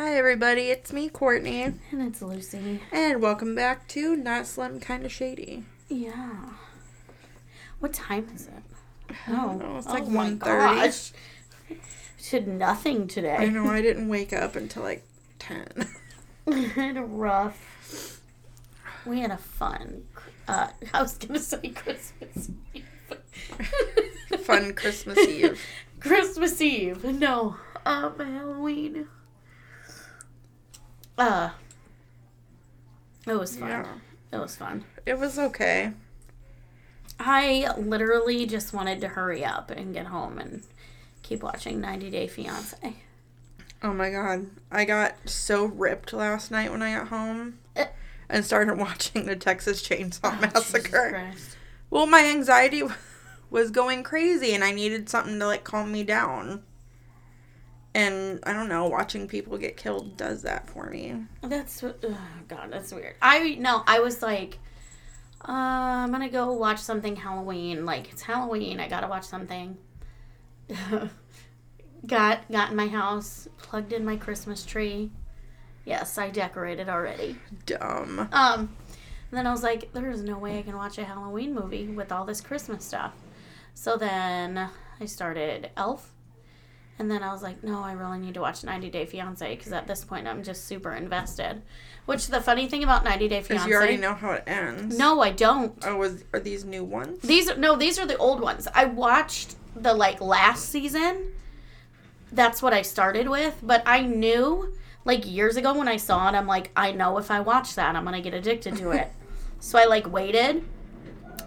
Hi, everybody. It's me, Courtney. And it's Lucy. And welcome back to Not Slim Kinda Shady. Yeah. What time is it? Don't know. It's like oh my 1.30. gosh. Did nothing today. I know I didn't wake up until like 10. had a rough. We had a fun. Uh, I was gonna say Christmas Eve. Fun Christmas Eve. Christmas Eve. No. Um, Halloween. Uh. It was fun. Yeah. It was fun. It was okay. I literally just wanted to hurry up and get home and keep watching 90 Day Fiance. Oh my god. I got so ripped last night when I got home Eh. and started watching the Texas Chainsaw Oh, Massacre. Well, my anxiety was going crazy and I needed something to like calm me down. And I don't know, watching people get killed does that for me. That's oh god, that's weird. I no, I was like, uh, I'm gonna go watch something Halloween. Like it's Halloween, I gotta watch something. got got in my house, plugged in my Christmas tree. Yes, I decorated already. Dumb. Um, and then I was like, there is no way I can watch a Halloween movie with all this Christmas stuff. So then I started Elf. And then I was like, no, I really need to watch 90 Day Fiance because at this point I'm just super invested. Which the funny thing about 90 Day Because Fiance. you already know how it ends. No, I don't. Oh, was are these new ones? These no, these are the old ones. I watched the like last season. That's what I started with, but I knew like years ago when I saw it, I'm like, I know if I watch that, I'm gonna get addicted to it. so I like waited,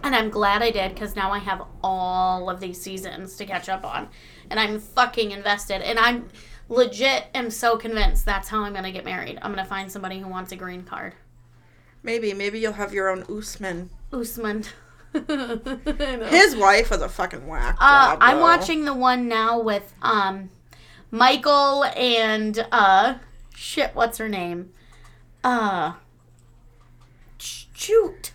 and I'm glad I did because now I have all of these seasons to catch up on, and I'm fucking invested, and I'm legit am so convinced that's how I'm gonna get married. I'm gonna find somebody who wants a green card. Maybe, maybe you'll have your own Usman. Usman. His wife was a fucking whack. Uh, job, I'm though. watching the one now with um, Michael and uh, shit. What's her name? Uh, shoot.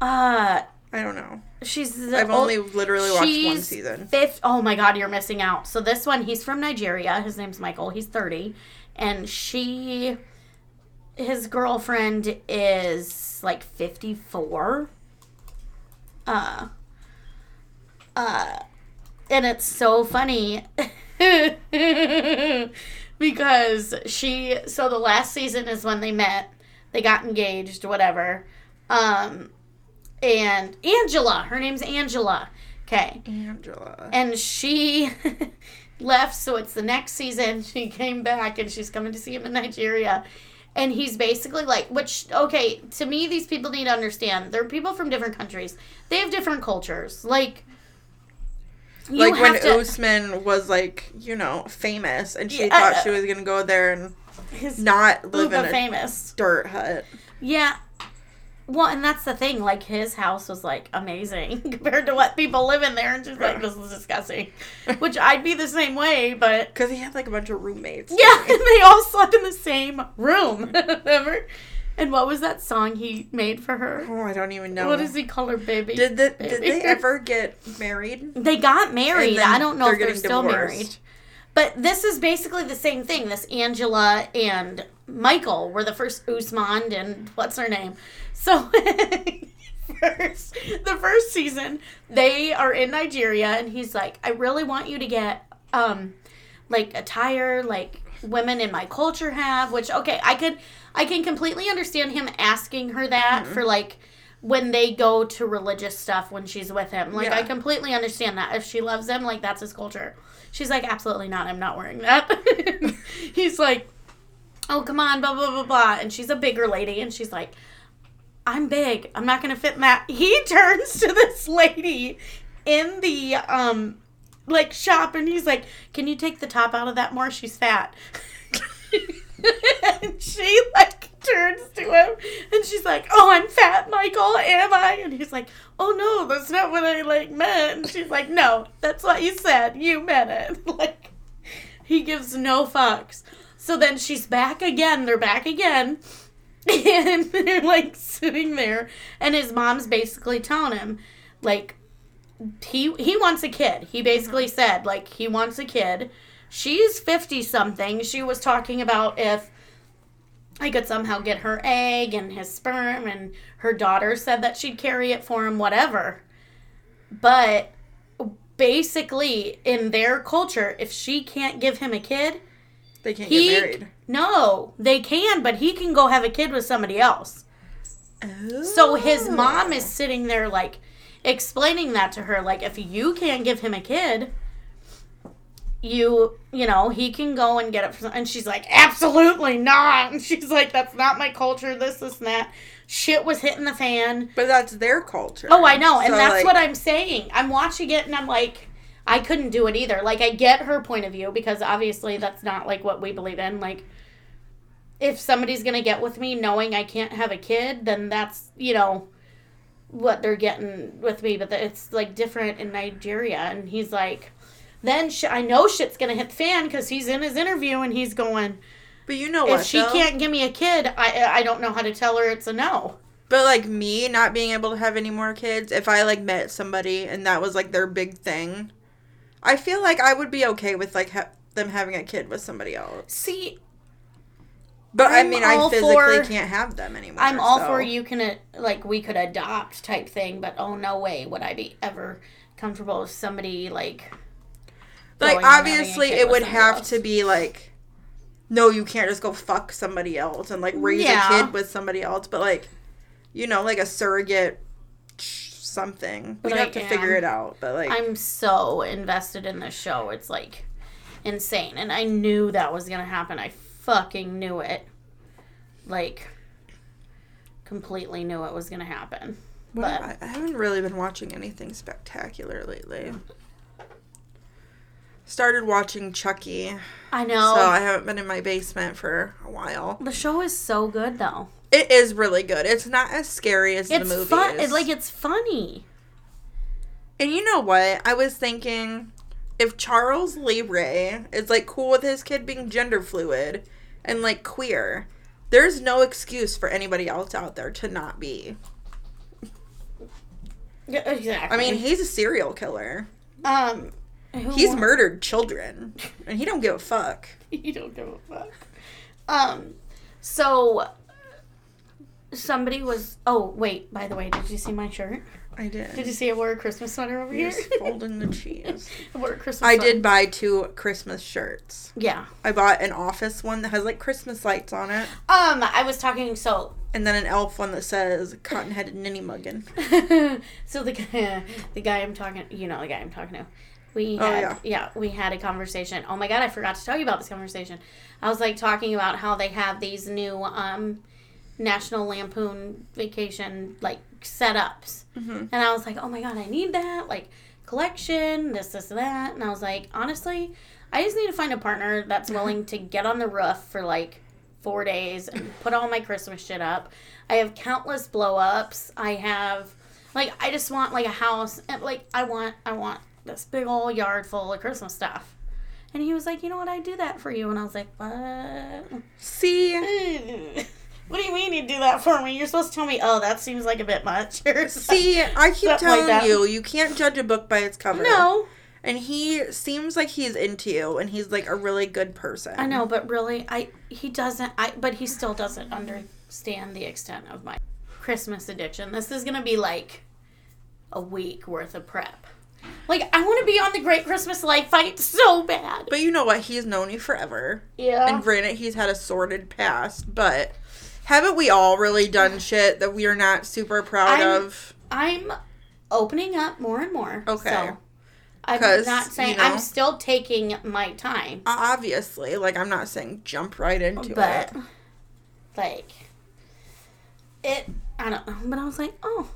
Uh, I don't know. She's. The I've ol- only literally watched one season. Fifth. Oh my god, you're missing out. So this one, he's from Nigeria. His name's Michael. He's 30, and she, his girlfriend is like 54. Uh. Uh, and it's so funny because she. So the last season is when they met. They got engaged, whatever. Um, and Angela. Her name's Angela. Okay. Angela. And she left, so it's the next season. She came back and she's coming to see him in Nigeria. And he's basically like, which, okay, to me, these people need to understand. They're people from different countries, they have different cultures. Like, like when to. Usman was like, you know, famous, and she Yeah, thought uh, she was gonna go there and his not live in a famous. dirt hut. Yeah. Well, and that's the thing. Like, his house was, like, amazing compared to what people live in there. And she's like, this is disgusting. Which I'd be the same way, but Because he had like a bunch of roommates. Yeah, and they all slept in the same room. Remember? And what was that song he made for her? Oh, I don't even know. What does he call her, baby? Did the, did they ever get married? They got married. I don't know if they're still married. But this is basically the same thing. This Angela and Michael were the first Usman and what's her name? So first the first season, they are in Nigeria and he's like, I really want you to get um like attire like women in my culture have, which okay, I could I can completely understand him asking her that Mm-hmm. for like when they go to religious stuff when she's with him. Like I completely understand that. If she loves him, like that's his culture. She's like, absolutely not. I'm not wearing that. He's like, oh come on, blah blah blah blah. And she's a bigger lady, and she's like, I'm big. I'm not gonna fit that. He turns to this lady in the um like shop, and he's like, can you take the top out of that more? She's fat. and she like turns to him and she's like, "Oh, I'm fat, Michael. Am I?" And he's like, "Oh no, that's not what I like meant." And she's like, "No, that's what you said. You meant it." Like he gives no fucks. So then she's back again. They're back again. And they're like sitting there and his mom's basically telling him like he he wants a kid. He mm-hmm. basically said like he wants a kid, she's 50 something. She was talking about if I could somehow get her egg and his sperm, and her daughter said that she'd carry it for him, whatever. But basically, in their culture, if she can't give him a kid, They can't he get married. No, they can, but he can go have a kid with somebody else. So his oh. mom is sitting there like explaining that to her like if you can't give him a kid you you know he can go and get it from, and she's like absolutely not. And she's like that's not my culture this this and that. Shit was hitting the fan. But that's their culture. oh i know and So, that's like, what i'm saying. I'm watching it and i'm like i couldn't do it either. Like i get her point of view because obviously that's not like what we believe in. Like if somebody's gonna get with me knowing I can't have a kid, then that's you know what they're getting with me. But it's like different in Nigeria, and he's like, then sh- I know shit's gonna hit the fan because he's in his interview and he's going, But you know what? if she though? can't give me a kid, I I don't know how to tell her it's a no. But like me not being able to have any more kids, if I like met somebody and that was like their big thing, I feel like I would be okay with like ha- them having a kid with somebody else. See, But i I'm mean, I physically for, can't have them anymore. I'm all so- for you can uh, like we could adopt type thing, but oh no way would I be ever comfortable with somebody like Like going and having a obviously, it would have else. to be like, no, you can't just go fuck somebody else and like raise Yeah. a kid with somebody else. But like, you know, like a surrogate something. But We'd I have to figure it out. But like, I'm so invested in this show. It's like insane. And I knew that was to happen. I fucking knew it. Like, completely knew it was going to happen. what but- I, I haven't really been watching anything spectacular lately. Started watching Chucky. I know. So I haven't been in my basement for a while. the show is so good, though. It is really good. It's not as scary as It's the movie fun. is. It's like, it's funny. and you know what? I was thinking if Charles Lee Ray is like cool with his kid being gender fluid and like queer, there's no excuse for anybody else out there to not be. Yeah, Exactly. I mean, he's a serial killer. um, He's murdered children, and he don't give a fuck. he don't give a fuck. Um, so somebody was. Oh wait, by the way, did you see my shirt? I did. Did you see I wore a Christmas sweater over here? Just folding the cheese. I wore a Christmas. I sweater. did buy two Christmas shirts. Yeah. I bought an office one that has like Christmas lights on it, Um, I was talking so. and then an elf one that says cotton headed ninny muggin. so the guy, the guy I'm talking, you know, the guy I'm talking to, we Oh, had, yeah. yeah, we had a conversation. Oh my god, I forgot to tell you about this conversation. I was like talking about how they have these new um, National Lampoon Vacation like setups, Mhm. and I was like, oh my god, I need that like collection, this, this, that, and I was like, honestly, I just need to find a partner that's willing to get on the roof for like four days and put all my Christmas shit up. I have countless blow ups. I have like I just want like a house and like I want I want this big old yard full of Christmas stuff. And he was like, you know what, I'd do that for you and I was like, What? See, what do you mean you do that for me? You're supposed to tell me, oh, that seems like a bit much. see, I keep Something like telling you, you can't judge a book by its cover. No. And he seems like he's into you, and he's like a really good person. I know, but really I he doesn't I but he still doesn't understand the extent of my Christmas addiction. This is gonna be like a week worth of prep. Like I want to be on the Great Christmas Light fight so bad. But you know what? He's known you forever. Yeah. And granted, he's had a sordid past, but haven't we all really done shit that we are not super proud I'm- of? I'm opening up more and more. Okay. So I'm not saying you know- I'm still taking my time, Obviously, like I'm not saying jump right into but it. like it. I don't know. But I was like, oh,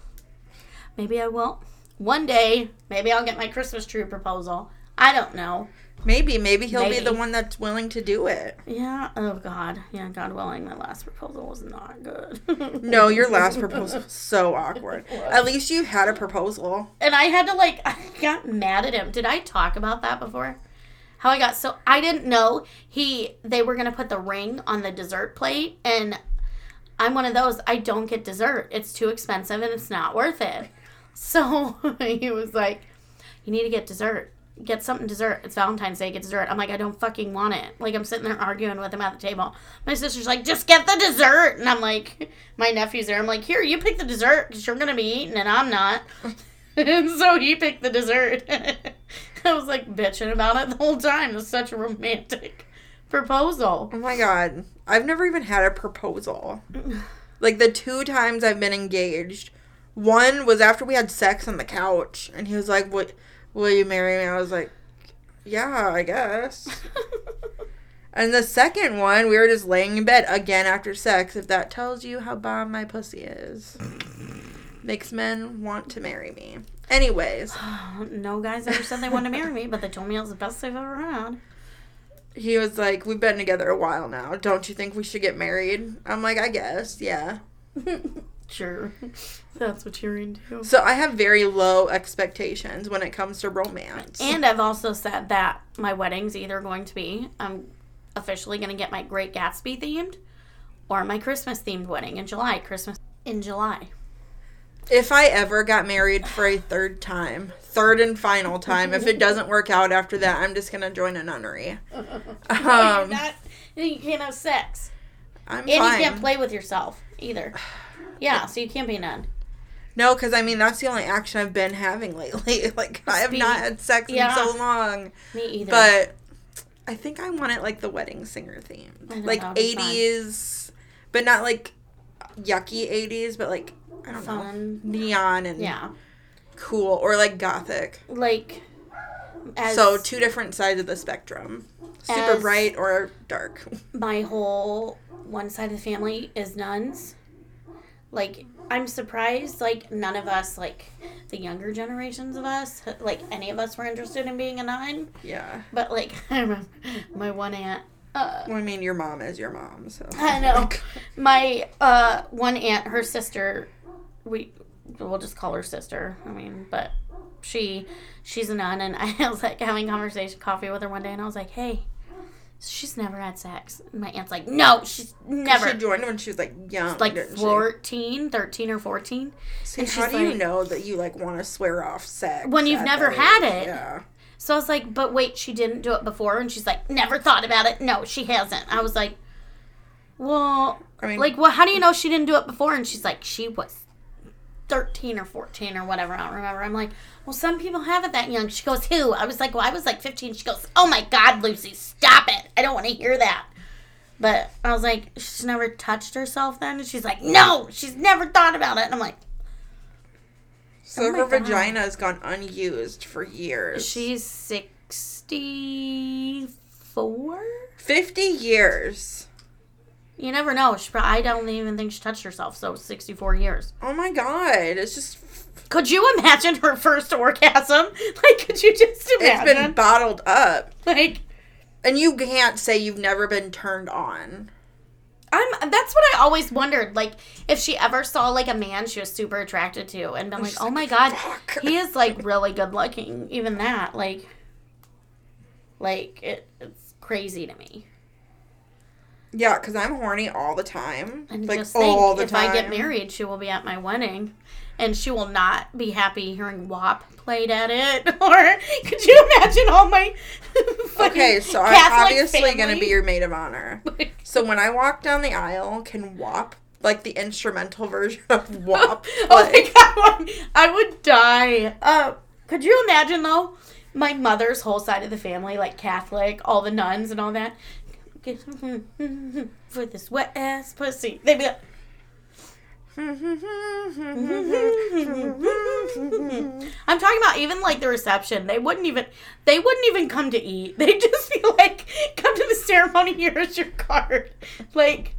maybe I will. One day, maybe I'll get my Christmas tree proposal. I don't know. Maybe, maybe he'll be the one that's willing to do it. Yeah. Oh God. Yeah. God willing, my last proposal was not good. No, your last proposal was so awkward. At least you had a proposal. and I had to like I got mad at him. Did I talk about that before? How I got so I didn't know he they were gonna put the ring on the dessert plate and I'm one of those I don't get dessert. It's too expensive and it's not worth it. So he was like, You need to get dessert. Get something dessert. It's Valentine's Day, get dessert. I'm like, I don't fucking want it. Like, I'm sitting there arguing with him at the table. My sister's like, just get the dessert. And I'm like, my nephew's there. I'm like, here, you pick the dessert because you're going to be eating and I'm not. and so he picked the dessert. I was like bitching about it the whole time. It's such a romantic proposal. Oh my god. I've never even had a proposal. Like the two times I've been engaged, one was after we had sex on the couch and he was like, "What will you marry me?" I was like, "Yeah, I guess." and the second one, we were just laying in bed again after sex. If that tells you how bomb my pussy is. Makes men want to marry me. Anyways, no guys ever said they wanted to marry me, but they told me I was the best they've ever had. he was like, "We've been together a while now. Don't you think we should get married?" I'm like, "I guess, yeah." Sure. That's what you're into. So I have very low expectations when it comes to romance. And I've also said that my wedding's either going to be I'm officially going to get my Great Gatsby themed or my Christmas themed wedding in July. Christmas in July. if I ever got married for a third time, third and final time, if it doesn't work out after that, I'm just gonna join a nunnery. No, Um, you're not. You can't have sex. I'm And fine. you can't play with yourself either. Yeah, so you can't be a nun. No, because I mean that's the only action I've been having lately. like I have Speed. not had sex Yeah. in so long. Me either. But I think I want it like the wedding singer theme, oh I know, like that would be fun. 80s, but not like yucky 80s, but like I don't know, neon and Yeah. cool or like gothic. Like as so two different sides of the spectrum, super As- bright or dark. my whole one side of the family is nuns. Like I'm surprised like none of us like the younger generations of us like any of us were interested in being a nun. yeah. But like I remember my one aunt uh Well, I mean, your mom is your mom, so I know. my uh one aunt her sister we we'll just call her sister. I mean, but she she's a nun and I was like having conversation coffee with her one day and I was like, "Hey, she's never had sex." And my aunt's like, "No, she's never." She joined when she was like young, like didn't she? 14, 13 or 14. See, and how she's do you know that you like want to swear off sex When you've never had age? it. Yeah. So I was like, "But wait, she didn't do it before." And she's like, "Never thought about it." No, she hasn't. I was like, "Well, I mean, like well, how do you know she didn't do it before?" And she's like, "She was 13 or 14 or whatever. I don't remember." I'm like, "Well, some people have it that young." She goes, "Who?" I was like, "Well, I was like 15." She goes, "Oh my god, Lucy, stop it. I don't want to hear that." But I was like, "She's never touched herself then?" And she's like, "No, she's never thought about it." And I'm like, oh so oh her God. vagina has gone unused for years. "She's 64?" fifty years. You never know. She, I don't even think she touched herself. So 64 years. Oh my god, it's just Could you imagine her first orgasm? Like, could you just it's imagine? been bottled up, like, and you can't say you've never been turned on. I'm. That's what I always wondered. Like, if she ever saw like a man she was super attracted to, and I'm like, oh my god, "Fuck." he is like really good looking. Even that, like, like it, it's crazy to me. Yeah, because I'm horny all the time, And like just think, all the if time. I get married, she will be at my wedding, and she will not be happy hearing WAP played at it. Or could you imagine all my Okay, so I'm Catholic obviously gonna be your maid of honor. So when I walk down the aisle, can WAP like the instrumental version of WAP? oh my god, I would die. Uh, could you imagine though? My mother's whole side of the family, like Catholic, all the nuns and all that. For this wet ass pussy, they'd be like, I'm talking about even like the reception. They wouldn't even they wouldn't even come to eat. They'd just be like, come to the ceremony, here's your card. Like,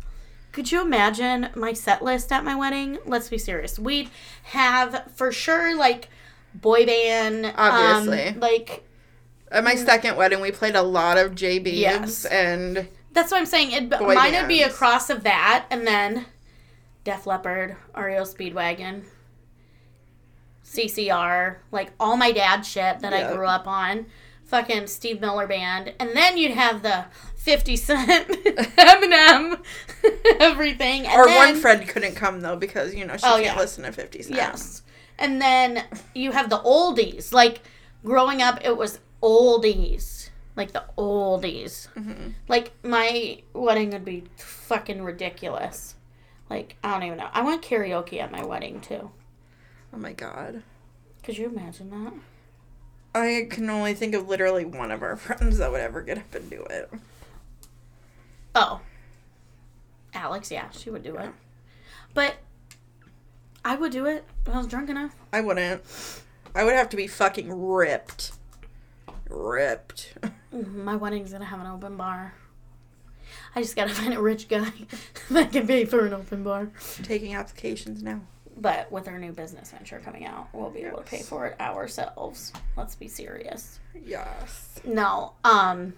could you imagine my set list at my wedding? Let's be serious. We'd have for sure like boy band. um, Obviously. like At my mm. second wedding, we played a lot of J Yes. and that's what I'm saying. It, mine would be a cross of that and then Def Leppard, REO Speedwagon, CCR, like all my dad shit that Yeah. I grew up on, fucking Steve Miller Band, and then you'd have the 50 Cent, Eminem, everything. And our then, one friend couldn't come though because you know she Oh, can't yeah. listen to Fifty Cent. Yes. And then you have the oldies. Like growing up, it was oldies, like the oldies. Mhm. Like my wedding would be fucking ridiculous. Like I don't even know. I want karaoke at my wedding too. Oh my god. Could you imagine that? I can only think of literally one of our friends that would ever get up and do it. Oh. Alex, yeah, she would do it. But I would do it if I was drunk enough. I wouldn't. I would have to be fucking ripped. Ripped. Mm, My wedding's gonna have an open bar. I just gotta find a rich guy that can pay for an open bar. Taking applications now. But with our new business venture coming out, we'll be able to pay for it ourselves. Let's be serious. Yes. No, um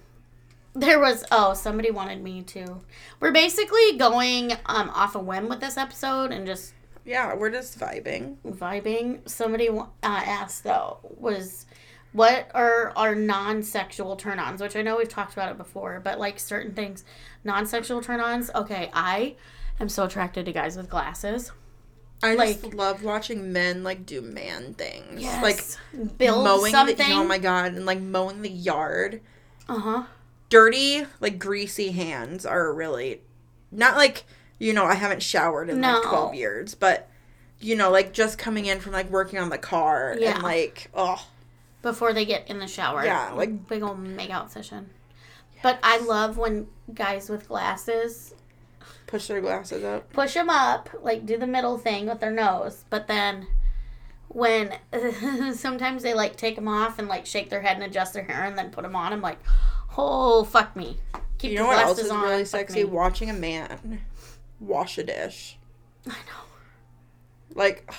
there was oh, somebody wanted me to. We're basically going um off a whim with this episode and just Yeah, we're just vibing. vibing. Somebody uh, asked though was what are our non-sexual turn-ons, which I know we've talked about it before, but like certain things, non-sexual turn-ons. Okay, I am so attracted to guys with glasses. I just Like- love watching men like do man things. Yes. Like build mowing something. the oh my god, and like mowing the yard. uh huh. Dirty, like greasy hands are really not like you know, I haven't showered in No. like twelve years, but you know, like just coming in from like working on the car Yeah. and like oh Before they get in the shower. Yeah, like- big old make out session. But I love when guys with glasses push their glasses up. push them up, like do the middle thing with their nose, but then when sometimes they like take them off and like shake their head and adjust their hair and then put them on, I'm like, oh fuck me. Keep You know what else is on, really sexy? me. Watching a man wash a dish. I know. Like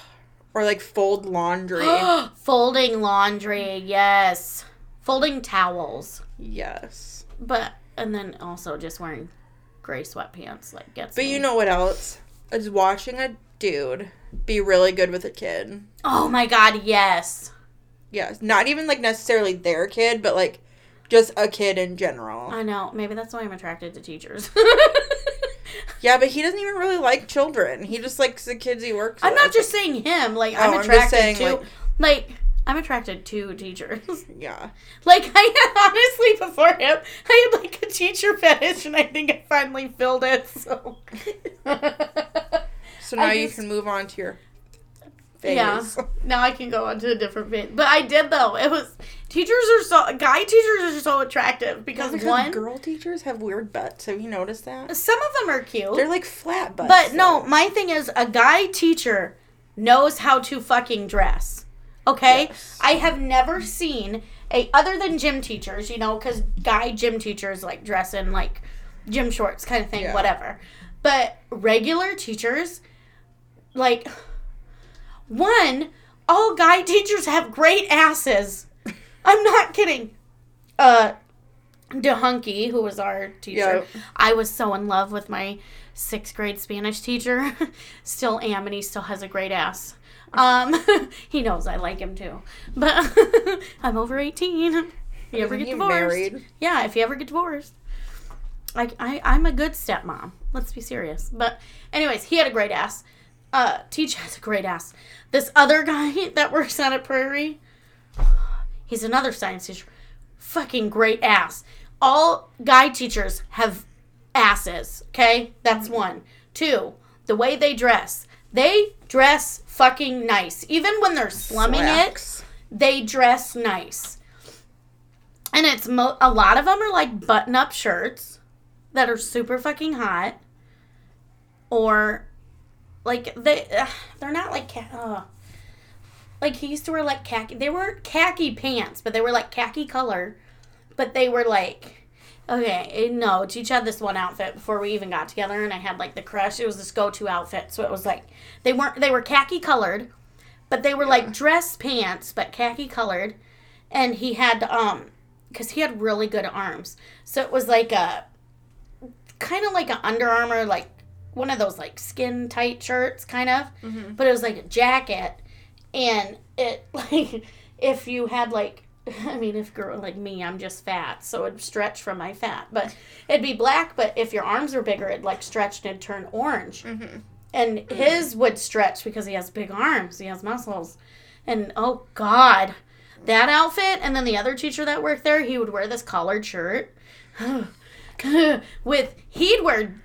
or like fold laundry. Folding laundry, yes. Folding towels, yes. but and then also just wearing gray sweatpants like gets. But me. you know what else? Is watching a dude be really good with a kid. Oh my god, yes. Yes, not even like necessarily their kid, but like just a kid in general. I know. Maybe that's why I'm attracted to teachers. Yeah, but he doesn't even really like children. He just likes the kids he works with. I'm with. not just saying him. Like Oh, I'm I'm just attracted saying, to, like- like, I'm attracted to teachers. Yeah. like I honestly before him, I had like a teacher fetish, and I think I finally filled it. So. So now I you just- can move on to your phase. Yeah. Now I can go on to a different bit. But I did though. It was teachers are so guy teachers are so attractive because, Because one girl teachers have weird butts. Have you noticed that? some of them are cute. They're like flat butts. But no, my thing is a guy teacher knows how to fucking dress. Okay? Yes. I have never seen a other than gym teachers, you know, cuz guy gym teachers like dress in like gym shorts kind of thing, Yeah. whatever. But regular teachers like one all guy teachers have great asses. I'm not kidding. Uh DeHunky, who was our teacher, Yeah. I was so in love with my sixth grade Spanish teacher. still am, and he still has a great ass. Um, he knows I like him too. But I'm over 18. If you ever get divorced. married? Yeah, if you ever get divorced. Like I, I'm a good stepmom. Let's be serious. But anyways, he had a great ass. Uh, Teach has a great ass. This other guy that works out at Prairie, he's another science teacher. Fucking great ass. All guy teachers have asses. Okay, that's one. Two, the way they dress. They dress fucking nice. Even when they're slumming it, they dress nice. And it's mo- a lot of them are like button up shirts that are super fucking hot. Or like they uh, they're not like uh, like he used to wear like khaki. They weren't khaki pants, but they were like khaki color. But they were like okay, no, Teach had this one outfit before we even got together and I had like the crush. It was this go to outfit. So it was like they weren't they were khaki colored, but they were like dress pants, but khaki colored. And he had um because he had really good arms. So it was like a kind of like an Under Armour, like one of those like skin tight shirts, kind of. Mm-hmm. But it was like a jacket, and it like if you had like. I mean, if girl like me, I'm just fat, so it'd stretch from my fat. But it'd be black. But if your arms were bigger, it'd like stretch and it'd turn orange. Mm-hmm. And his would stretch because he has big arms. He has muscles. And oh God, that outfit, and then the other teacher that worked there, he would wear this collared shirt with he'd wear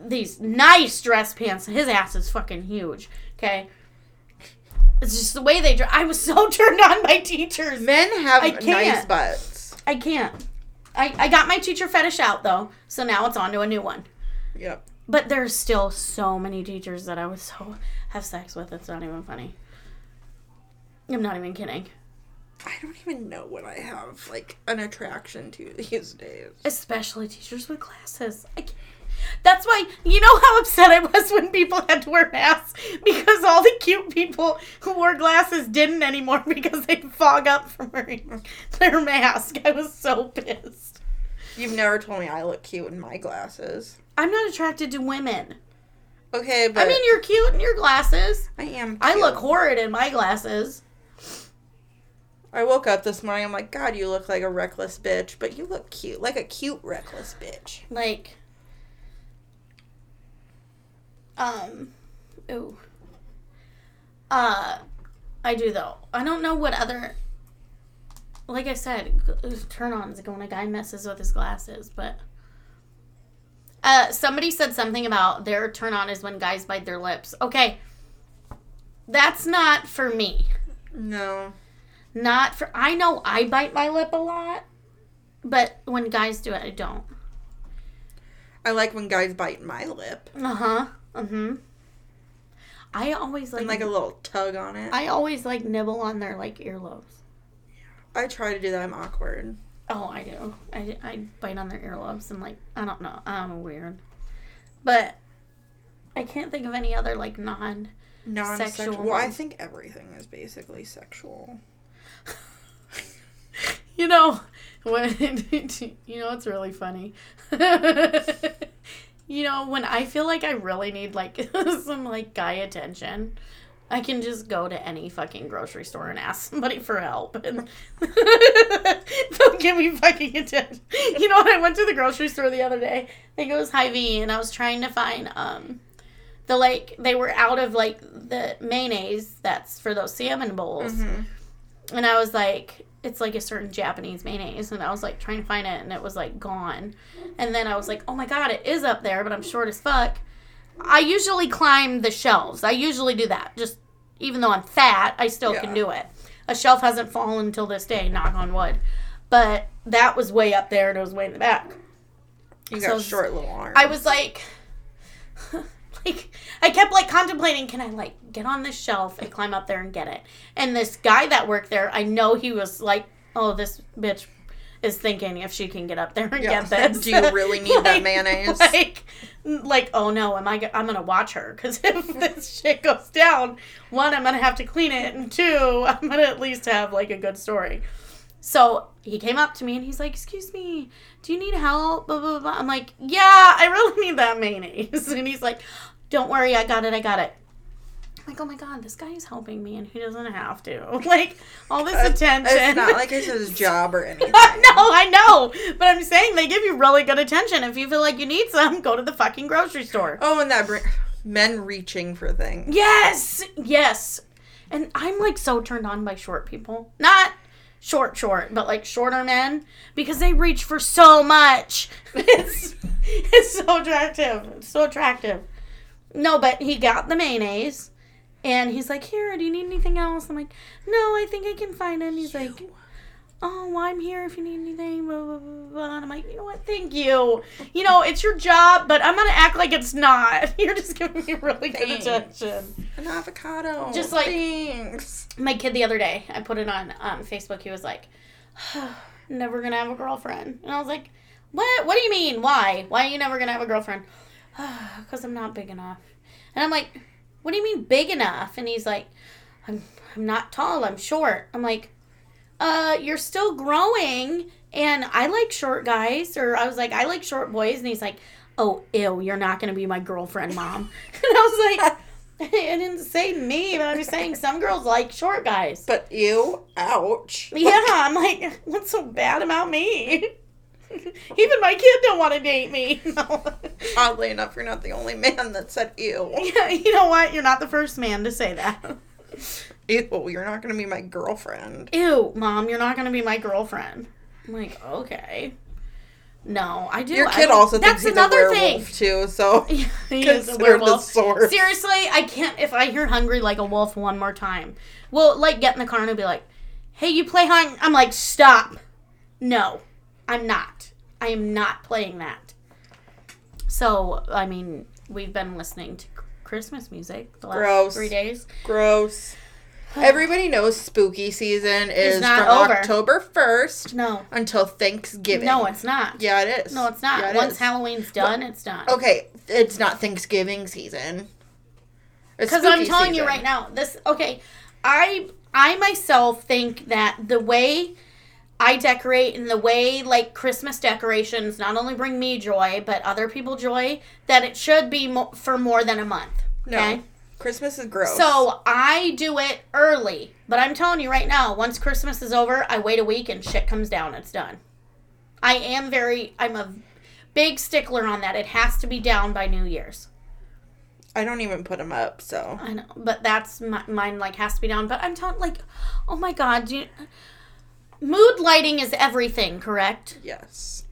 these nice dress pants. His ass is fucking huge. Okay. It's just the way they dress. I was so turned on by teachers. Men have I nice can't. butts. I can't. I, I got my teacher fetish out though, so now it's on to a new one. Yep. But there's still so many teachers that I would so have sex with. It's not even funny. I'm not even kidding. I don't even know what I have like an attraction to these days. Especially teachers with glasses. I can't. That's why you know how upset I was when people had to wear masks because all the cute people who wore glasses didn't anymore because they'd fog up from wearing their mask. I was so pissed. You've never told me I look cute in my glasses. I'm not attracted to women. Okay, but I mean, you're cute in your glasses. I am. I look horrid in my glasses. I woke up this morning. I'm like, God, you look like a reckless bitch, but you look cute, like a cute reckless bitch. Like, um, ooh. Uh, I do though. I don't know what other. Like I said, turn ons when a guy messes with his glasses, but. Uh, somebody said something about their turn on is when guys bite their lips. Okay. That's not for me. No. Not for. I know I bite my lip a lot, but when guys do it, I don't. I like when guys bite my lip Uh huh. Huh. I always like. and like a little tug on it. I, always like nibble on their like earlobes. I try to do that. I'm awkward. Oh, I do. I, I bite on their earlobes and like I don't know. I'm weird, but I can't think of any other like non. Non-sexual. Well, I think everything is basically sexual. You know, when you know it's really funny. you know when I feel like I really need like some like guy attention. I can just go to any fucking grocery store and ask somebody for help, and they'll give me fucking attention. You know, when I went to the grocery store the other day, I think it was Hy-Vee, and I was trying to find um the like they were out of like the mayonnaise that's for those salmon bowls, Mhm. and I was like, it's like a certain Japanese mayonnaise, and I was like trying to find it, and it was like gone, and then I was like, oh my god, it is up there, but I'm short as fuck. I usually climb the shelves. I usually do that. Just even though I'm fat, I still can do it. A shelf hasn't fallen until this day, knock on wood. But that was way up there and it was way in the back. You So got s- short little arms. I was like like I kept like contemplating, can I like get on this shelf and climb up there and get it? And this guy that worked there, I know he was like, Oh, this bitch is thinking if she can get up there and Yeah. get this. Do you really need that mayonnaise? Like, like, oh no, am I? go- I'm gonna watch her because if this shit goes down, one, I'm gonna have to clean it, and two, I'm gonna at least have like a good story. So he came up to me and he's like, "Excuse me, do you need help?" Blah blah blah. I'm like, "Yeah, I really need that mayonnaise." And he's like, "Don't worry, I got it, I got it." I'm like, "Oh my god, this guy is helping me, and he doesn't have to." Like all this attention. It's not like it's his job or anything. no, I know, but I'm saying they give you really good attention. If you feel like you need some, go to the fucking grocery store. Oh, and that br- men reaching for things. Yes, yes. And I'm like so turned on by short people. Not short, short, but like shorter men because they reach for so much. It's it's so attractive. It's so attractive. No, but he got the mayonnaise. And he's like, Here, do you need anything else? I'm like, No, I think I can find it. And he's like, Oh, well, I'm here if you need anything. Blah, blah, blah, blah. And I'm like, You know what? Thank you. You know, it's your job, but I'm going to act like it's not. You're just giving me really good attention. An avocado. Just like- Thanks. My kid the other day, I put it on um, Facebook. He was like, Never going to have a girlfriend. And I was like, What? What do you mean? Why? Why are you never going to have a girlfriend? Because I'm not big enough. And I'm like, What do you mean big enough? And he's like, I'm, I'm not tall. I'm short. I'm like, uh, you're still growing. And I like short guys. Or I was like, I like short boys. And he's like, oh, ew, you're not going to be my girlfriend, mom. and I was like, I didn't say me, but I was saying some girls like short guys. But ew, ouch. Yeah, I'm like, what's so bad about me? Even my kid don't want to date me. No. Oddly enough, you're not the only man that said ew. Yeah, you know what? You're not the first man to say that. Ew, you're not gonna be my girlfriend. Ew, mom, you're not gonna be my girlfriend. I'm like, okay. No, I do. Your kid also That's thinks he's another a thing. werewolf too, so he is a werewolf. Seriously, I can't. If I hear hungry like a wolf one more time, well, like get in the car and I'll be like, "Hey, you play hung?" I'm like, "Stop! No, I'm not. I am not playing that." So, I mean, we've been listening to Christmas music the last Gross. three days. Gross. Everybody knows spooky season is not from over. October first No, until Thanksgiving. no, it's not. yeah, it is. No, it's not. Yeah, it Once is. Halloween's done, it's done. Okay, it's not Thanksgiving season. It's Because I'm spooky telling you season. right now, this okay. I I myself think that the way I decorate in the way like Christmas decorations not only bring me joy but other people joy, that it should be mo- for more than a month. No, Christmas is gross. So I do it early, but I'm telling you right now, once Christmas is over, I wait a week and shit comes down. It's done. I am very. I'm a big stickler on that. It has to be down by New Year's. I don't even put them up. So I know, but that's my, mine. Like has to be down. But I'm telling, like, oh my god, do you, mood lighting is everything. Correct? yes,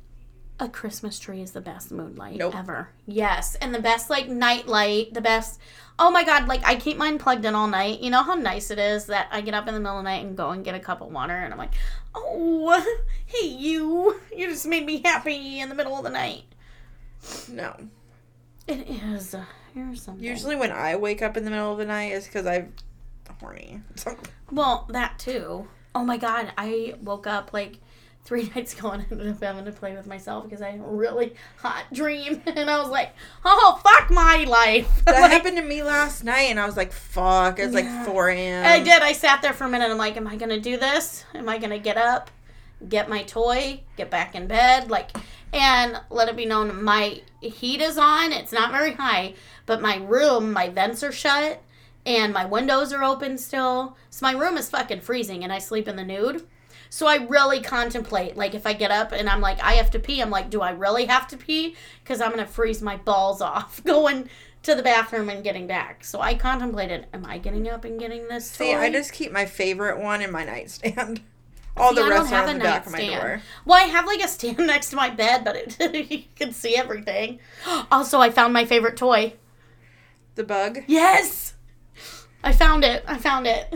A Christmas tree is the best mood light Nope. ever. Yes, and the best like night light. The best. Oh my god, like I keep mine plugged in all night. You know how nice it is that I get up in the middle of the night and go and get a cup of water, and I'm like, oh, hey you, you just made me happy in the middle of the night. no. It is. Here's something. Usually when I wake up in the middle of the night is because I'm horny. Well, that too. Oh my god, I woke up like three nights ago and ended up having to play with myself because I had a really hot dream. And I was like, oh, fuck my life. that Like, happened to me last night, and I was like, "Fuck!" It's Yeah. like 4 a.m. I did. I sat there for a minute. I'm like, am I going to do this? Am I going to get up, get my toy, get back in bed? Like, and let it be known my heat is on. It's not very high, but my room, my vents are shut and my windows are open still. So my room is fucking freezing and I sleep in the nude. So I really contemplate, like, if I get up and I'm like, I have to pee, I'm like, do I really have to pee? Because I'm going to freeze my balls off going to the bathroom and getting back. So I contemplated, am I getting up and getting this? See, toy? I just keep my favorite one in my nightstand. All See, the rest are on the back of my door. Well, I have like a stand next to my bed, but it you can see everything. Also, I found my favorite toy. The bug. Yes, I found it. I found it.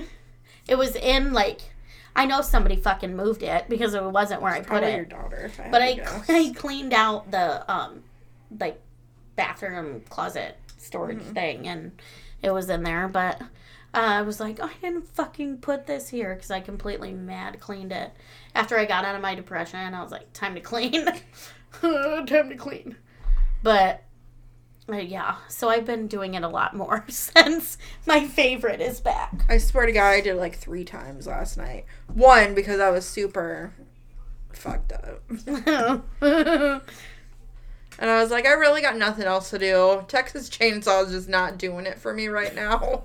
It was in like I know somebody fucking moved it because it wasn't where I put it. your daughter. I But I. I cleaned out the um like bathroom closet storage Mm-hmm. thing and it was in there but uh, I was like I didn't fucking put this here because I completely mad cleaned it after I got out of my depression I was like time to clean time to clean but uh, yeah so I've been doing it a lot more since my favorite is back I swear to God, I did it like three times last night. One because I was super fucked up, and I was like, I really got nothing else to do. Texas Chainsaw is just not doing it for me right now.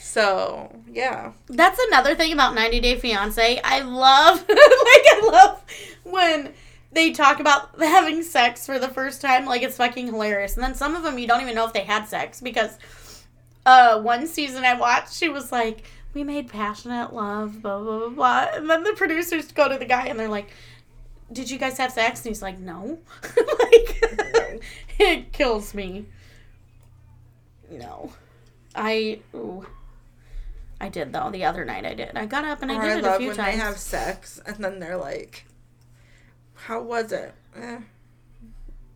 So yeah, That's another thing about 90 Day Fiance. I love, like, I love when they talk about having sex for the first time. Like, it's fucking hilarious. And then some of them, you don't even know if they had sex because uh, one season I watched, she was like, we made passionate love, blah, blah, blah, blah. And then the producers go to the guy and they're like, did you guys have sex? And he's like, no. like, it kills me. No. I, ooh. I did though. The other night I did. I got up and I or did I it a few when times. they have sex and then they're like, "How was it?" Eh,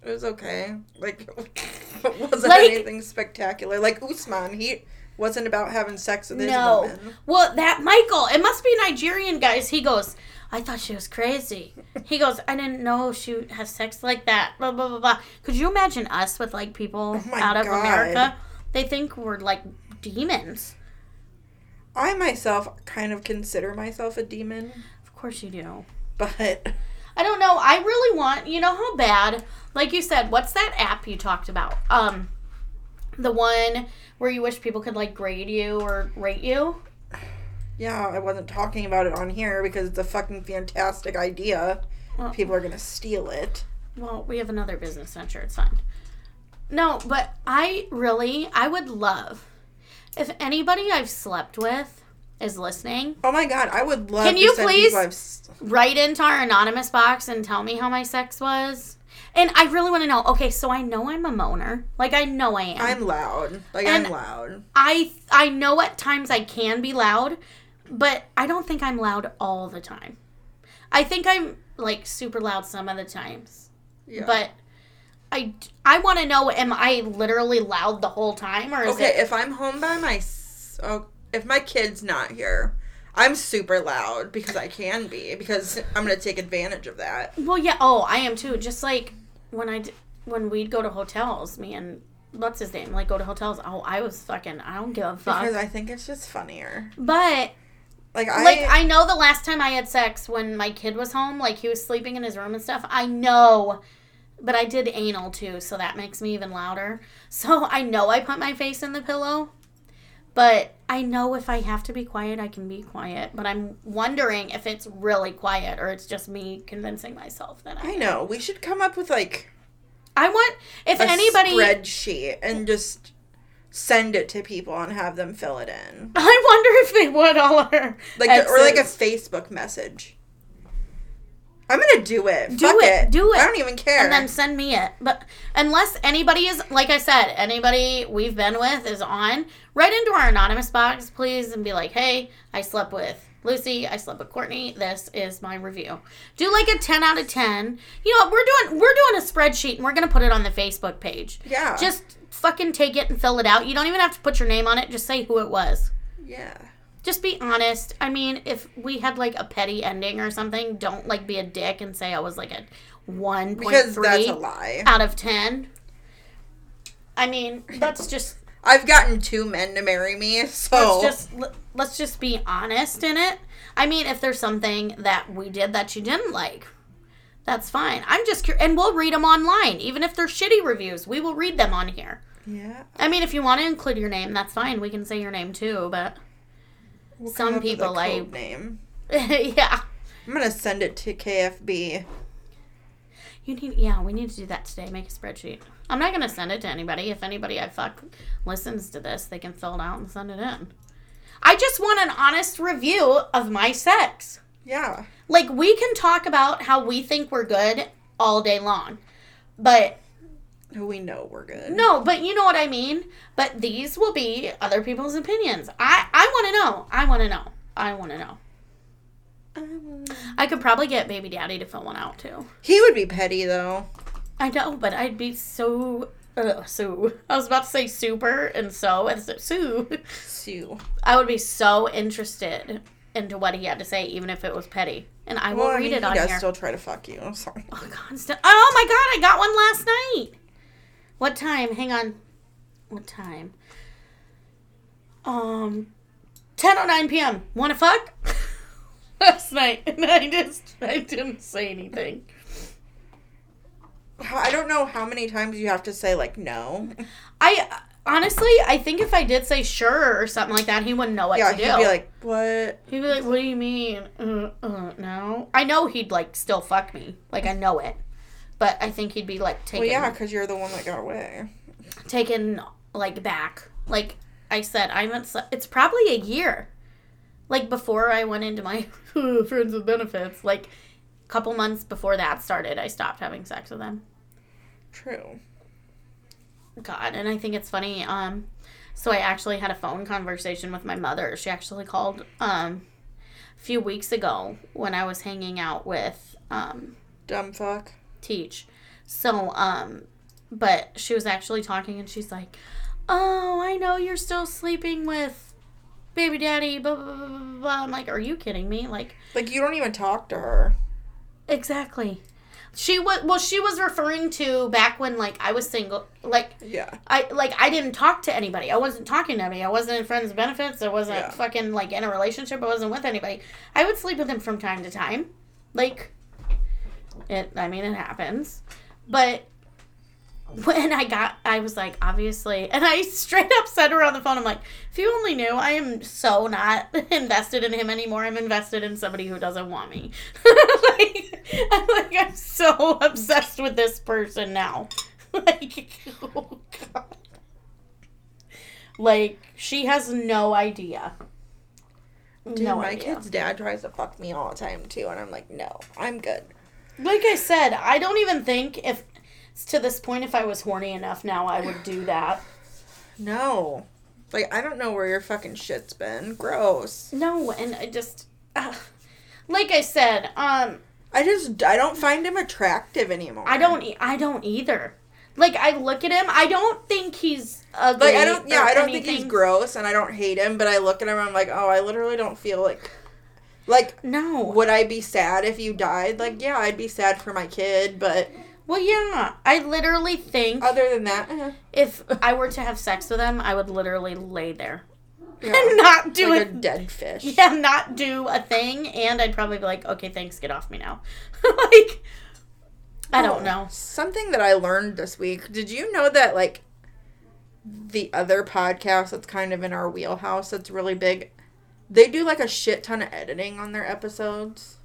it was okay. Like, it wasn't Like- anything spectacular. Like Usman, he wasn't about having sex with his no. woman. Well, that Michael, it must be Nigerian guys. He goes, I thought she was crazy. He goes, I didn't know she has sex like that. Blah blah blah blah. Could you imagine us with like people Oh out of God. America? They think we're like demons. I myself kind of consider myself a demon, Of course you do. but I don't know. I really want, you know how bad, like you said, what's that app you talked about? Um, the one where you wish people could like grade you or rate you. yeah, I wasn't talking about it on here because it's a fucking fantastic idea. Well, People are gonna steal it. well, we have another business venture. It's fine. No, but I really, I would love. If anybody I've slept with is listening, Oh my god, I would love Can to you please- people I've s- write into our anonymous box and tell me how my sex was. And I really want to know. Okay, so I know I'm a moaner. Like I know I am. I'm loud. Like And- I'm loud. I I know at times I can be loud, but I don't think I'm loud all the time. I think I'm like super loud some of the times. Yeah. But I I want to know am I literally loud the whole time or is okay, it if I'm home by my s- oh, if my kid's not here, I'm super loud because I can be because I'm gonna take advantage of that. Well, yeah, oh, I am too. Just like when I d- when we'd go to hotels, me and what's his name? Like go to hotels. Oh, I was fucking I don't give a fuck. Because I think it's just funnier. but Like I like I know the last time I had sex when my kid was home, like he was sleeping in his room and stuff. I know, but I did anal too, so that makes me even louder. So I know I put my face in the pillow, but I know if I have to be quiet, I can be quiet. But I'm wondering if it's really quiet or it's just me convincing myself that I. I know. We should come up with like I want if a anybody. spreadsheet and just send it to people and have them fill it in. I wonder if they would all our Like or like a. Facebook message. I'm gonna do it. Do Fuck it, do it. I don't even care. and then send me it. But unless anybody is, like I said, anybody we've been with is on, write into our anonymous box, please, and be like, hey, I slept with Lucy, I slept with Courtney. This is my review. Do like a ten out of ten. You know, what, we're doing we're doing a spreadsheet and we're gonna put it on the Facebook page. yeah. Just fucking take it and fill it out. You don't even have to put your name on it. Just say who it was. yeah. Just be honest. I mean, if we had like a petty ending or something, don't like be a dick and say I was like a one point Because that's a lie. out of 10. I mean, that's just I've gotten two men to marry me, so let's just let's just be honest in it. I mean, if there's something that we did that you didn't like, that's fine. I'm just and we'll read them online, even if they're shitty reviews. We will read them on here. yeah. I mean, if you want to include your name, that's fine. We can say your name too, but We'll Some come up a people, like- name. yeah. I'm gonna send it to KFB. You need, yeah, we need to do that today. Make a spreadsheet. I'm not gonna send it to anybody. If anybody I fuck listens to this, they can fill it out and send it in. I just want an honest review of my sex. Yeah. Like we can talk about how we think we're good all day long, but we know we're good. no, but you know what I mean. But these will be other people's opinions. I I want to know. I want to know. I want to know. Um, I could probably get baby daddy to fill one out too. he would be petty though. I know, but I'd be so. Uh, so I was about to say super and so and so Sue. Sue. I would be so interested into what he had to say, even if it was petty, and I will Well, I read mean, it he on does here. still try to fuck you. I'm sorry. oh, constant. Oh my god, I got one last night. What time? Hang on. What time? Um, ten oh nine p.m. Want to fuck? last night, and I just I didn't say anything. I don't know how many times you have to say like no. I honestly, I think if I did say sure or something like that, he wouldn't know what yeah, to do. Yeah, he'd be like, "What?" He'd be like, "What do you mean? Uh, uh, no." I know he'd like still fuck me, like I know it, but I think he'd be like taken. Well, yeah, because you're the one that got away. taken like back. Like I said, I haven't. It's probably a year. Like before I went into my friends with benefits, like a couple months before that started, I stopped having sex with him. True. God, and I think it's funny. Um, so I actually had a phone conversation with my mother. She actually called um a few weeks ago when I was hanging out with um Dumb fuck. Teach. So um, but she was actually talking, and she's like, "Oh, I know you're still sleeping with baby daddy." Blah blah blah blah. blah. I'm like, "Are you kidding me?" Like, Like you don't even talk to her. exactly. She was well. She was referring to back when like I was single, like Yeah. I like I didn't talk to anybody. I wasn't talking to anybody. I wasn't in friends benefits. I wasn't Yeah. fucking like in a relationship. I wasn't with anybody. I would sleep with him from time to time. Like it I mean it happens. But when I got I was like obviously and I straight up said to her on the phone, I'm like, if you only knew I am so not invested in him anymore. I'm invested in somebody who doesn't want me. like, I'm like I'm so obsessed with this person now. like, oh god. Like she has no idea. Dude, no my idea. kid's dad tries to fuck me all the time too, and I'm like, no, I'm good. Like I said, I don't even think if to this point if I was horny enough now I would do that. No. Like, I don't know where your fucking shit's been. Gross. No, and I just uh, like I said, um I just, I don't find him attractive anymore. I don't e- I don't either. Like I look at him, I don't think he's ugly. Like, I don't, yeah, I don't think he's gross, and I don't hate him, but I look at him and I'm like, oh, I literally don't feel like. Like, No. would I be sad if you died? Like, yeah, I'd be sad for my kid, but Well, yeah. I literally think other than that, eh, if I were to have sex with him, I would literally lay there yeah. and not do like it. a dead fish. yeah, not do a thing, and I'd probably be like, okay, thanks, get off me now. like, I Oh, don't know. Something that I learned this week. Did you know that like the other podcast that's kind of in our wheelhouse that's really big, they do like a shit ton of editing on their episodes.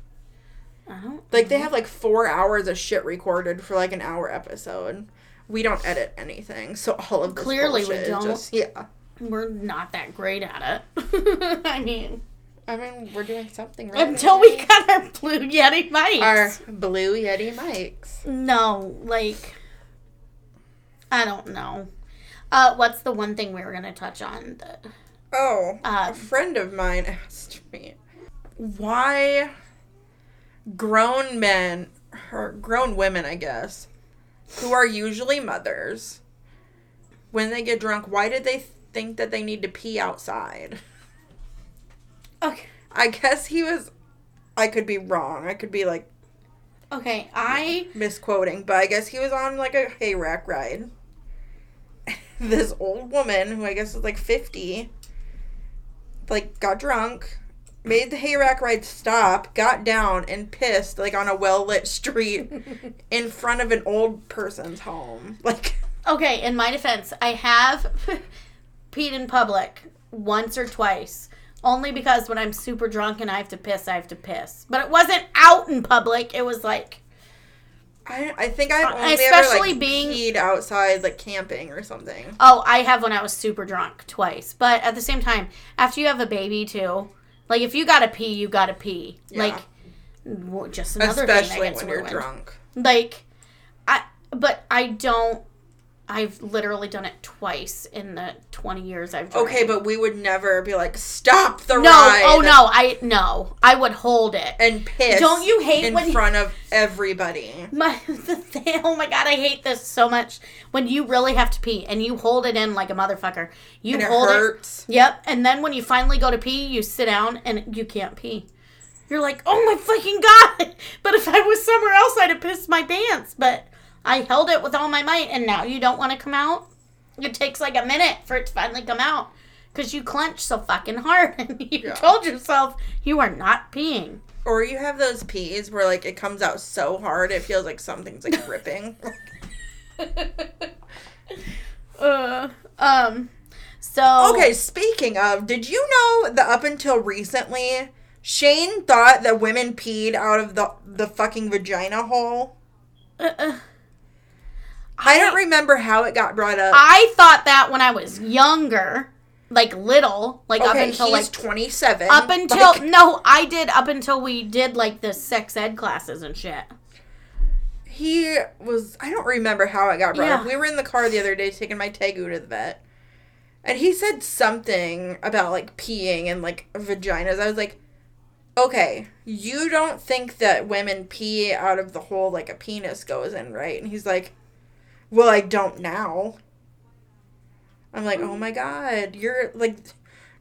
I don't. Like they have like four hours of shit recorded for like an hour episode. We don't edit anything, so all of this Clearly we don't. Just, yeah, we're not that great at it. I mean, I mean we're doing something right. until we got our blue Yeti mics. our blue Yeti mics. No, like, I don't know. Uh, what's the one thing we were gonna touch on? That, Oh, Uh, a friend of mine asked me why grown men or grown women, I guess, who are usually mothers, when they get drunk, why did they think that they need to pee outside? okay, I guess he was. I could be wrong. I could be like okay. I misquoting, but I guess he was on like a hay rack ride. this old woman, who I guess was like 50, like got drunk, made the hay rack ride stop, got down, and pissed like on a well lit street in front of an old person's home. Like, okay. In my defense, I have peed in public once or twice. Only because when I'm super drunk and I have to piss, I have to piss. But it wasn't out in public. It was like I, I think I've Uh, only ever especially like being- peed outside, like camping or something. Oh, I have when I was super drunk twice. But at the same time, after you have a baby too, like if you gotta pee, you gotta pee. Yeah. Like just another thing Especially that gets when you're drunk. Like I but I don't I've literally done it twice in the 20 years I've drank. Okay, but we would never be like, stop the no, oh, ride. oh no, I no. I would hold it. and piss. Don't you hate when in when- front of everybody? My the thing, oh my god, I hate this so much. When you really have to pee and you hold it in like a motherfucker. You And it hold it hurts. Yep. And then when you finally go to pee, you sit down and you can't pee. You're like, oh my fucking god! But if I was somewhere else, I'd have pissed my pants. But I held it with all my might, and now you don't want to come out. It takes like a minute for it to finally come out because you clench so fucking hard, and you Yeah. told yourself you are not peeing. Or you have those pees where like it comes out so hard it feels like something's like ripping. uh, um. So okay, speaking of, did you know that up until recently, Shane thought that women peed out of the the fucking vagina hole? Uh, uh, I, don't remember how it got brought up. I thought that when I was younger, like little, like up until like 27. Up until Like, no, I did up until we did like the sex ed classes and shit. he was I don't remember how it got brought up. We were in the car the other day taking my Tegu to the vet. And he said something about like peeing and like vaginas. I was like, "Okay, you don't think that women pee out of the hole like a penis goes in, right?" And he's like, "Well, I don't now." I'm like, "Oh my god, you're like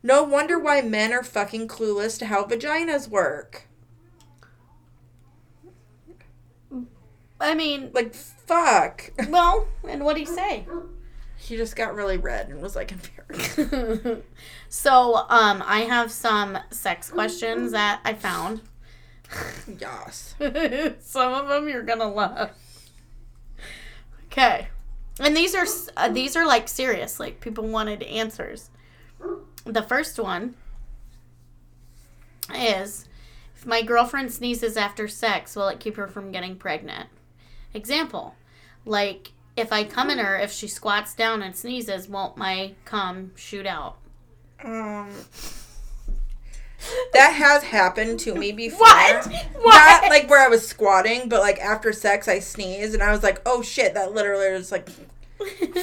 no wonder why men are fucking clueless to how vaginas work." I mean, Like, fuck. well, and what would he say? He just got really red and was like embarrassed. so, um, I have some sex questions that I found. Yes. some of them you're gonna love. Okay, and these are uh, these are like serious. Like people wanted answers. The first one is if my girlfriend sneezes after sex, will it keep her from getting pregnant? Example, like if I come in her, if she squats down and sneezes, won't my cum shoot out? Um, that has happened to me before. What? Not What? like where I was squatting, but like after sex, I sneezed and I was like, "Oh shit!" That literally was like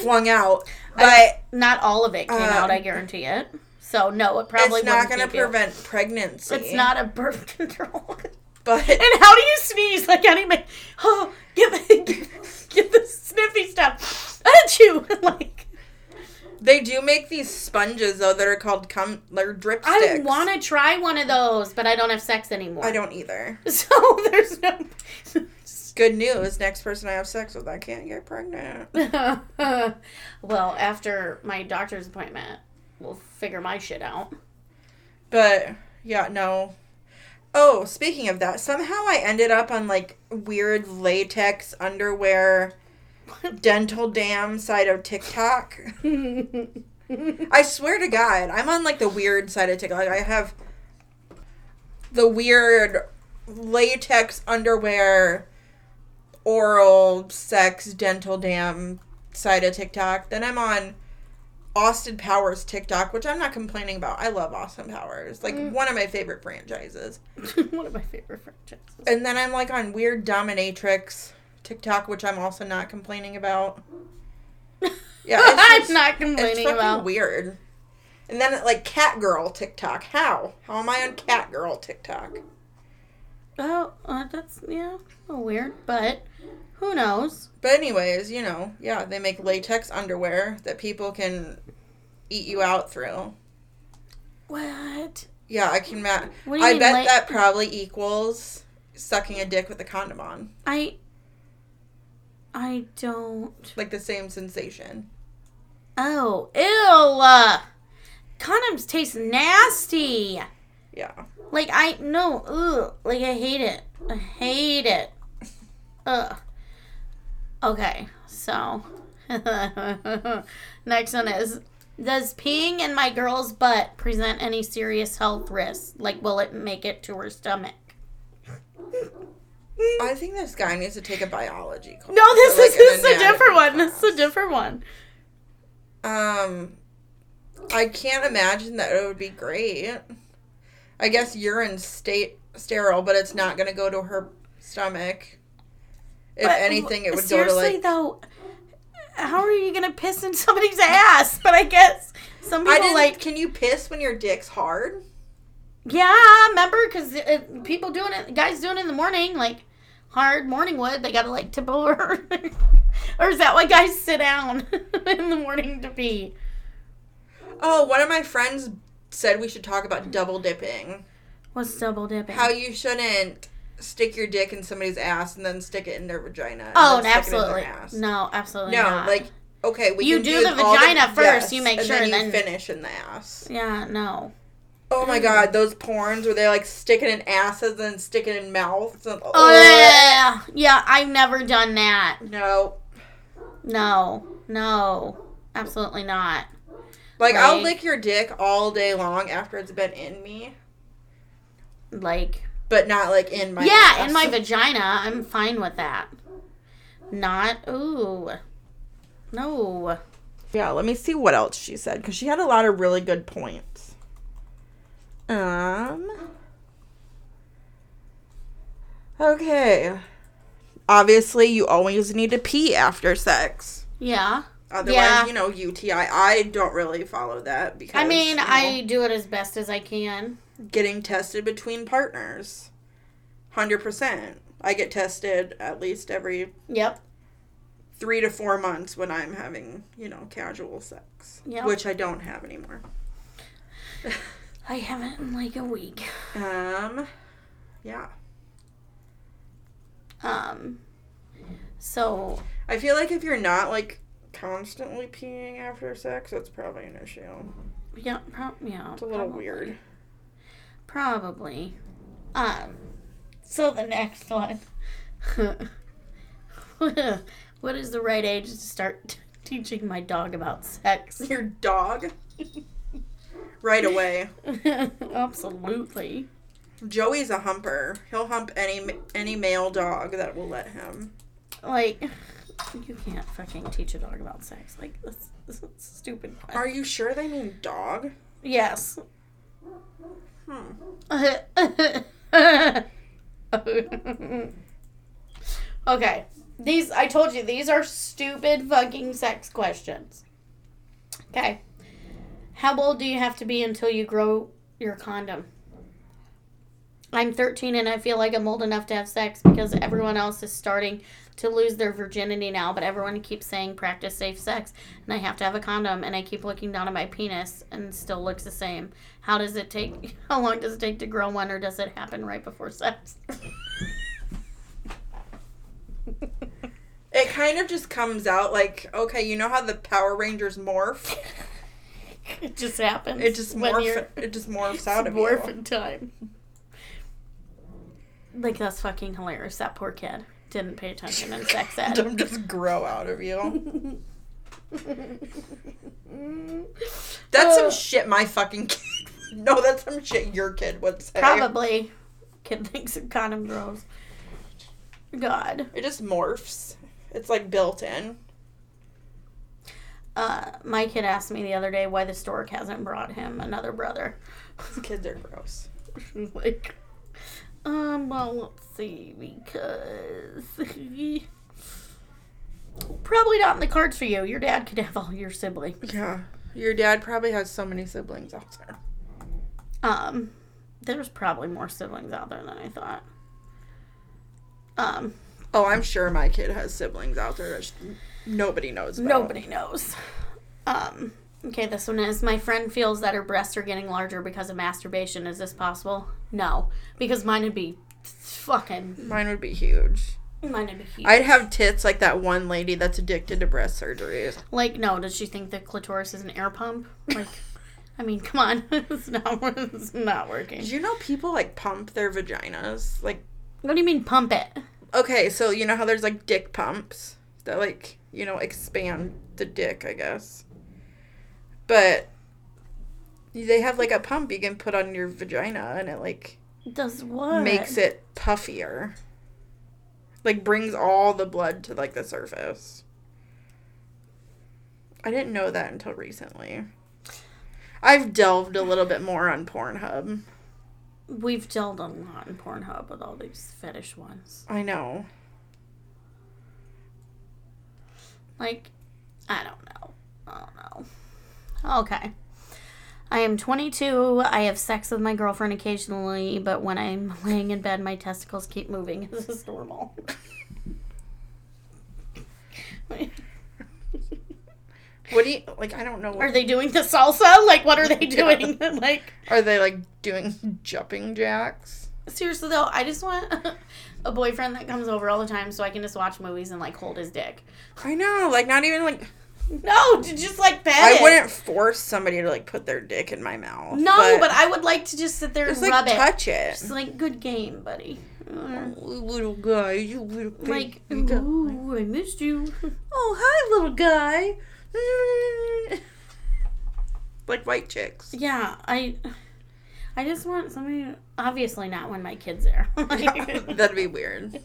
flung out. But Not all of it came Uh, out, I guarantee it. So no, it probably it's not going to keep you. prevent pregnancy. It's not a birth control. But and how do you sneeze? Like I even. Oh, get the get the sniffy stuff. Achoo! Like they do make these sponges though that are called cum. They're drip I sticks. want to try one of those, but I don't have sex anymore. I don't either. So there's no. Good news. Next person I have sex with, I can't get pregnant. well, after my doctor's appointment, we'll figure my shit out. But yeah, no. Oh, speaking of that, somehow I ended up on like weird latex underwear dental dam side of TikTok. I swear to God, I'm on like the weird side of TikTok. Like, I have the weird latex underwear oral sex dental dam side of TikTok. Then I'm on Austin Powers TikTok, which I'm not complaining about. I love Austin Powers. Like mm. one of my favorite franchises. one of my favorite franchises. And then I'm like on weird dominatrix TikTok, which I'm also not complaining about. Yeah, it's I'm just- not It's complaining fucking about. weird. And then like cat girl TikTok. How? How am I on cat girl TikTok? Oh, uh, that's yeah, a little weird, but who knows? But anyways, you know, yeah, they make latex underwear that people can eat you out through. What? Yeah, I can ma- What do you I mean, bet la- that probably equals sucking a dick with a condom on. I. I don't. Like the same sensation. Oh, ew! Condoms taste nasty. Yeah. Like I no, ugh. Like I hate it. I hate it. Ugh. Okay, so next one is Does peeing in my girl's butt present any serious health risks? Like, will it make it to her stomach? I think this guy needs to take a biology class. No, this like, is, this is a different one. This is a different one. Um, I can't imagine that it would be great. I guess urine state sterile, but it's not gonna go to her stomach. If But anything, it would go to seriously like. though. How are you gonna piss in somebody's ass? But I guess some people like Can you piss when your dick's hard? Yeah, remember? Because people doing it, guys doing it in the morning, like hard morning wood, they gotta like tip over. or is that why guys sit down in the morning to pee? Oh, one of my friends said we should talk about double dipping. What's double dipping? How you shouldn't stick your dick in somebody's ass and then stick it in their vagina. oh, then stick it in absolutely. their. No, absolutely No, not. like okay, we You can do the vagina first, you make and sure, then you then- finish in the ass. yeah, no. Oh my god, those porns where they like stick it in asses and stick it in mouths. And, Oh yeah, yeah. I've never done that. No, No, no, absolutely not. like I'll lick your dick all day long after it's been in me, Like, but not like in my yeah, ass. in my vagina, I'm fine with that. Not ooh, no. Yeah, let me see what else she said because she had a lot of really good points. Um. Okay. Obviously, you always need to pee after sex. Yeah. Otherwise, Yeah. you know, UTI. I don't really follow that because I mean, you know, I do it as best as I can. getting tested between partners. 100%. I get tested at least every Yep. three to four months when I'm having, you know, casual sex, Yep. which I don't have anymore. I haven't in like a week. Um, yeah. Um. So I feel like if you're not like constantly peeing after sex, that's probably an issue. yeah, pro- yeah. It's a little probably. weird. Probably. Um. So the next one. what is the right age to start t- teaching my dog about sex? Your dog? right away. Absolutely. Joey's a humper. He'll hump any any male dog that will let him. Like, You can't fucking teach a dog about sex. Like, that's, that's stupid. Are you sure they mean dog? Yes. Hmm. okay. These, I told you, these are stupid fucking sex questions. Okay. How old do you have to be until you grow your condom? I'm 13 and I feel like I'm old enough to have sex because everyone else is starting to lose their virginity now, but everyone keeps saying practice safe sex and I have to have a condom and I keep looking down at my penis and it still looks the same. How does it take how long does it take to grow one or does it happen right before sex? It kind of just comes out like, okay, you know how the Power Rangers morph? it just happens. It just when morph. you're- It just morphs out of morph you. in time. Like that's fucking hilarious. That poor kid didn't pay attention in sex ed. Them just grow out of you. That's some Uh, shit my fucking kid. No, that's some shit your kid would say. Probably. Kid thinks a condom grows. God. It just morphs. It's like built in. Uh, my kid asked me the other day why the stork hasn't brought him another brother. Kids are gross. like, um, well, let's see, because probably not in the cards for you. Your dad could have all your siblings. Yeah. Your dad probably has so many siblings out there. Um, there's probably more siblings out there than I thought. Um, Oh, I'm sure my kid has siblings out there that just nobody knows nobody knows. Um, okay, this one is my friend feels that her breasts are getting larger because of masturbation. Is this possible? No, because mine would be fucking. Mine would be huge. Mine would be huge. I'd have tits like that one lady that's addicted to breast surgeries. Like, no, does she think the clitoris is an air pump? Like, I mean, come on. it's, not, it's not working. Did you know people like pump their vaginas? Like, What do you mean pump it? okay, so you know how there's like dick pumps that like, you know, expand the dick, I guess. But they have like a pump you can put on your vagina and it like Does what? makes it puffier. Like brings all the blood to like the surface. I didn't know that until recently. I've delved a little bit more on Pornhub. We've delved a lot in Pornhub with all these fetish ones. I know. Like, I don't know. I don't know. Okay. I am 22. I have sex with my girlfriend occasionally, but when I'm laying in bed, my testicles keep moving. This Is this normal? What do you like? I don't know. Are they doing the salsa? Like, what are they doing? like, Are they like doing jumping jacks? seriously though, I just want a boyfriend that comes over all the time so I can just watch movies and like hold his dick. I know. Like not even like No, to just like pet I it. wouldn't force somebody to like put their dick in my mouth. No, but, I would like to just sit there and just like rub it. touch it. Just like good game, buddy. Oh, mm. little guy, you little like, guy. ooh, I missed you. Oh, hi, little guy. like white chicks. Yeah, I, I just want somebody. Obviously, not when my kid's there. That'd be weird.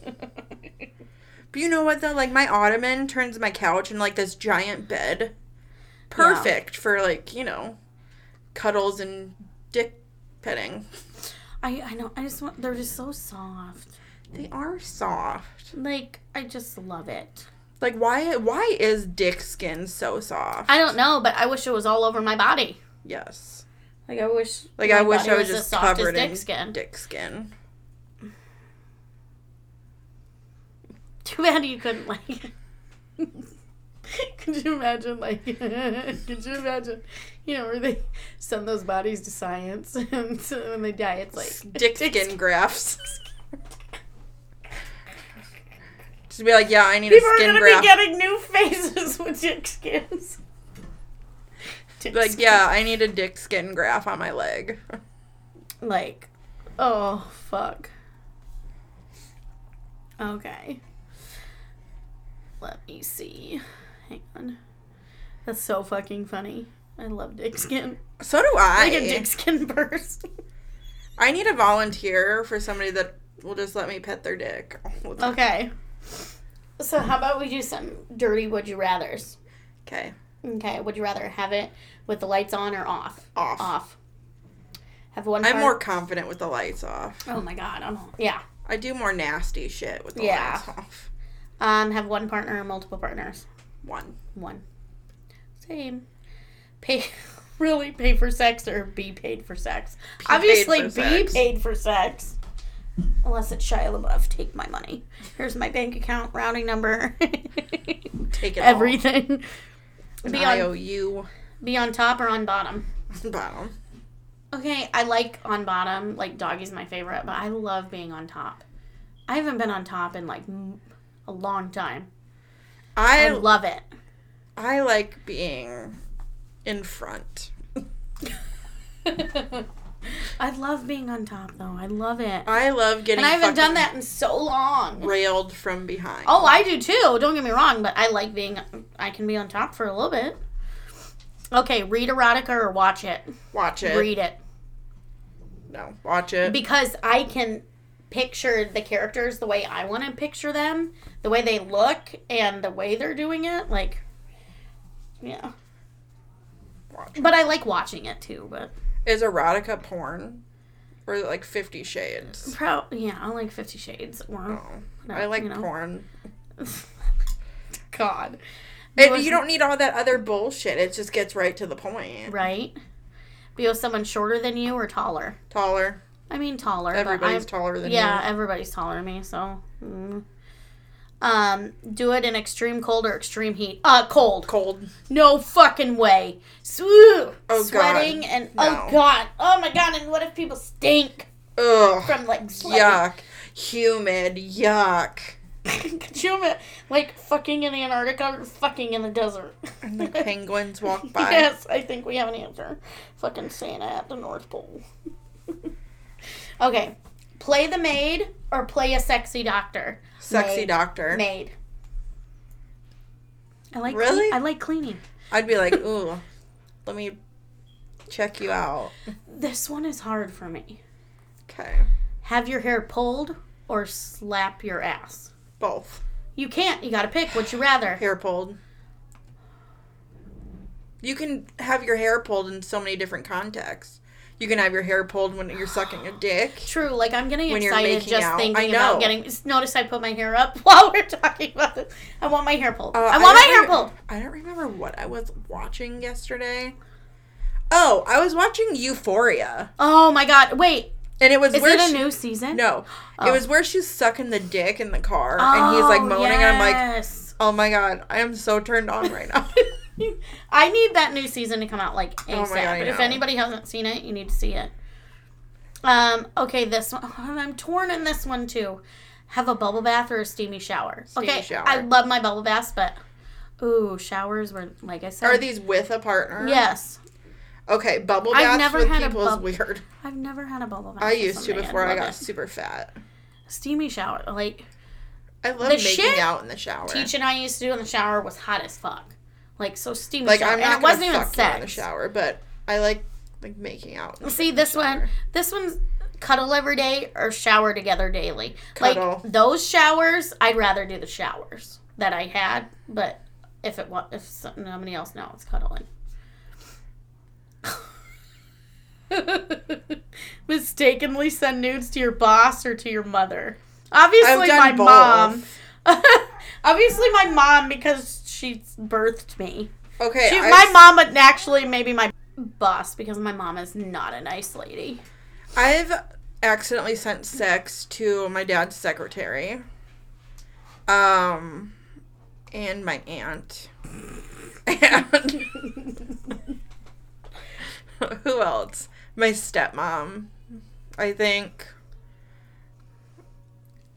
But you know what though? Like my ottoman turns my couch into like this giant bed. Perfect for like, you know, cuddles and dick petting. I, I know. I just want. They're just so soft. They are soft. Like I just love it. Like why why is dick skin so soft? I don't know, but I wish it was all over my body. yes. Like I wish. Like I wish I was as just covered dick in skin. dick skin. Too bad you couldn't like. Could you imagine, like, could you imagine, you know, where they send those bodies to science and so when they die, it's like Dick skin grafts. Just be like, yeah, I need People a are skin gonna graft. be getting new faces with dick skins. Like, yeah, I need a dick skin graft on my leg. Like, oh fuck. Okay. Let me see. Hang on. That's so fucking funny. I love dick skin. So do I. Like a dick skin burst. I need a volunteer for somebody that will just let me pet their dick. all the time. Okay. So how about we do some dirty would you rather's? Okay. Okay, would you rather have it with the lights on or off? Off. Off. Have one. I'm part- more confident with the lights off. Oh my god! I'm yeah. I do more nasty shit with the Yeah. lights off. Um, have one partner or multiple partners? One. One. Same. Pay really pay for sex or be paid for sex? paid Obviously, for be sex. paid for sex. Unless it's Shia LaBeouf, take my money. Here's my bank account routing number. Take it Everything. all. Be on IOU. be on top or on bottom. Bottom. Okay, I like on bottom. Like doggy's my favorite, but I love being on top. I haven't been on top in like a long time. I I love it. I like being in front. I love being on top though. I love it. I love getting And I haven't done that in so long. railed from behind. Oh, I do too. Don't get me wrong, but I like being. I can be on top for a little bit. Okay, read erotica or watch it. watch it. Read it No, watch it. because I can picture the characters the way I want to picture them, the way they look, and the way they're doing it. Like, yeah. Watch. But I like watching it too. But Is erotica porn? Or like Fifty Shades? pro, yeah, I like Fifty Shades. Or Oh, no, I like you know. porn. God, And was- you don't need all that other bullshit. It just gets right to the point. right? Be with someone shorter than you or taller. Taller. I mean taller. Everybody's taller than yeah, you. everybody's taller than me. So, mm. Um, do it in extreme cold or extreme heat. Uh, cold. Cold. No fucking way. Swoo! Oh, God. Sweating and oh god, oh my god. And what if people stink Ugh. from like sweating? Yuck. Humid. Yuck. Imagine, like fucking in the Antarctica or fucking in the desert? And the penguins walk by. Yes, I think we have an answer. Fucking Santa at the North Pole. okay. Play the maid or play a sexy doctor? Sexy Maid. doctor. Maid. I like Really? cle- I like cleaning. I'd be like, ooh, let me check you out. This one is hard for me. Okay. Have your hair pulled or slap your ass? Both. You can't. You got to pick. Would you rather? Hair pulled. You can have your hair pulled in so many different contexts. You can have your hair pulled when you're sucking a dick. True. Like I'm getting When excited just out. thinking I about getting. Notice I put my hair up while we're talking about this. I want my hair pulled. Uh, I want my don't hair pulled. I don't remember what I was watching yesterday. Oh, I was watching Euphoria, Oh my god! Wait, and it was is where it a she- new season? No, Oh. it was where she's sucking the dick in the car, and he's like Oh, moaning, and I'm like, oh my god, I am so turned on right now. I need that new season to come out like ASAP. Oh God, but if anybody hasn't seen it, you need to see it. Um. Okay, this one. I'm torn in this one too. Have a bubble bath or a steamy shower. Steamy okay, shower. I love my bubble baths, but ooh, showers were like I said. Are these with a partner? Yes, Okay, bubble I've never with had a people is weird. I've never had a bubble bath. I used to before I got it. super fat. steamy shower. Like I love The making out in the shower. Teach and I used to do in the shower was hot as fuck. Like so steamy like shower. I'm and it wasn't even you in the shower, but I like like making out. See this shower. one. This one's cuddle every day or shower together daily. Cuddle. Like those showers, I'd rather do the showers that I had. But if it was, if somebody else knows, it's cuddling. Mistakenly send nudes to your boss or to your mother. Obviously, my done mom. Obviously, my mom because she birthed me. Okay, She, my mom, but actually maybe my boss because my mom is not a nice lady. I've accidentally sent sex to my dad's secretary. Um, and my aunt. And who else? My stepmom. I think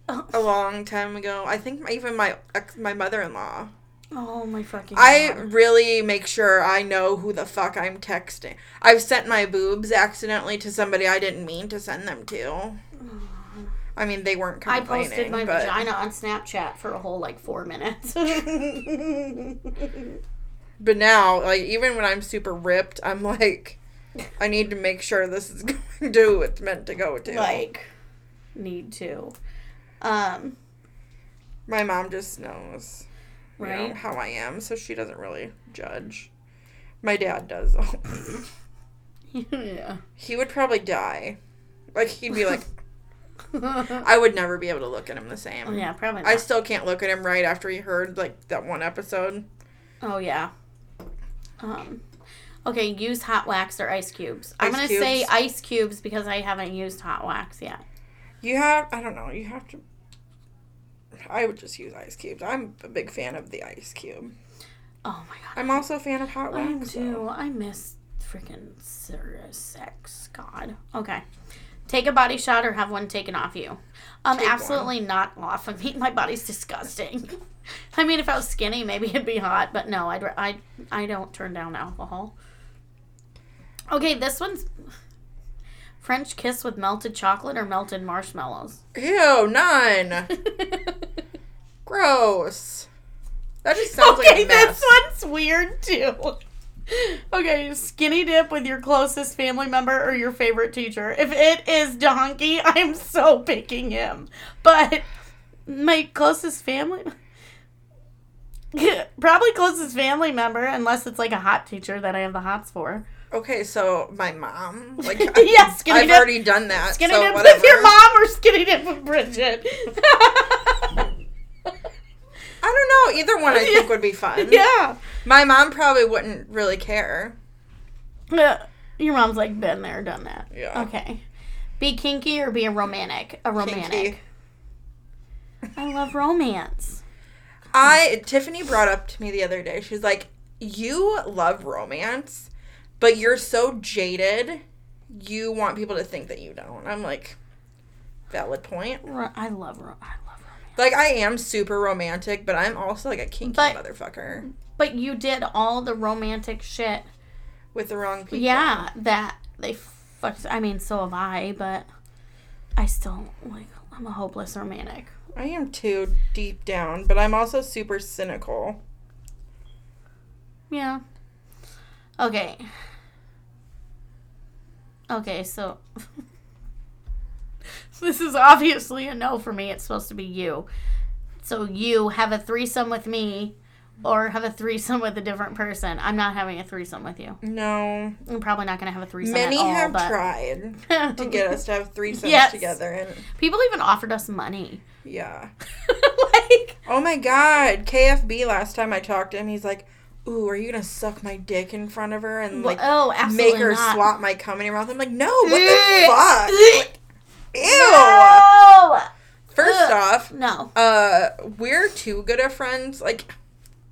a long time ago. I think even my ex, my mother-in-law. Oh my fucking! I God. really make sure I know who the fuck I'm texting. I've sent my boobs accidentally to somebody I didn't mean to send them to. I mean, they weren't I complaining. posted my but vagina on Snapchat for a whole like four minutes. But now, like, even when I'm super ripped, I'm like, I need to make sure this is going to who it's meant to go to. like, need to. Um. My mom just knows you know, how I am, so she doesn't really judge. My dad does though. yeah. he would probably die. Like he'd be like, I would never be able to look at him the same. yeah, probably. I still can't look at him right after he heard like that one episode. oh yeah. Um. Okay, use hot wax or ice cubes. I'm Ice gonna cubes. say ice cubes because I haven't used hot wax yet. You have I don't know, you have to I would just use ice cubes. I'm a big fan of the ice cube. Oh my god. I'm also a fan of hot I wax. too. though. I miss freaking serious sex. God. Okay. Take a body shot or have one taken off you. Um, Take one. absolutely not off of me. My body's disgusting. I mean, if I was skinny, maybe it'd be hot, but no, I'd, I, I don't turn down alcohol. Okay, this one's French kiss with melted chocolate or melted marshmallows. Ew, none. Gross. That just sounds like okay, a mess. this one's weird too. Okay, skinny dip with your closest family member or your favorite teacher. If it is Donkey, I'm so picking him. But my closest family probably closest family member, unless it's like a hot teacher that I have the hots for. Okay, so my mom, like, Yeah, skinny I've dip. already done that. Skinny so dip whatever. with your mom or skinny dip with Bridget. I don't know. Either one I think would be fun. yeah. My mom probably wouldn't really care. Uh, Your mom's like been there, done that. Yeah. Okay. Be kinky or be a romantic? A romantic. Kinky. I love romance. I Tiffany brought up to me the other day. She's like, "You love romance, but you're so jaded. You want people to think that you don't." I'm like, valid point. I love I love romance. Like I am super romantic, but I'm also like a kinky But- motherfucker But you did all the romantic shit. with the wrong people. Yeah, that they fucked. I mean, so have I, but I still like. I'm a hopeless romantic. I am too deep down, but I'm also super cynical. Yeah. Okay. Okay, so this is obviously a no for me. It's supposed to be you. So you have a threesome with me or have a threesome with a different person. I'm not having a threesome with you. No, I'm probably not going to have a threesome many at all, have but tried to get us to have threesomes Yes. together, and People even offered us money. yeah. like Oh my god, KFB last time I talked to him, he's like, Ooh, are you gonna suck my dick in front of her and like oh, make her not. swap my cum in your mouth? I'm like, no, what the fuck? Like, ew. No! First Ugh. off, No. uh, we're too good of friends, like,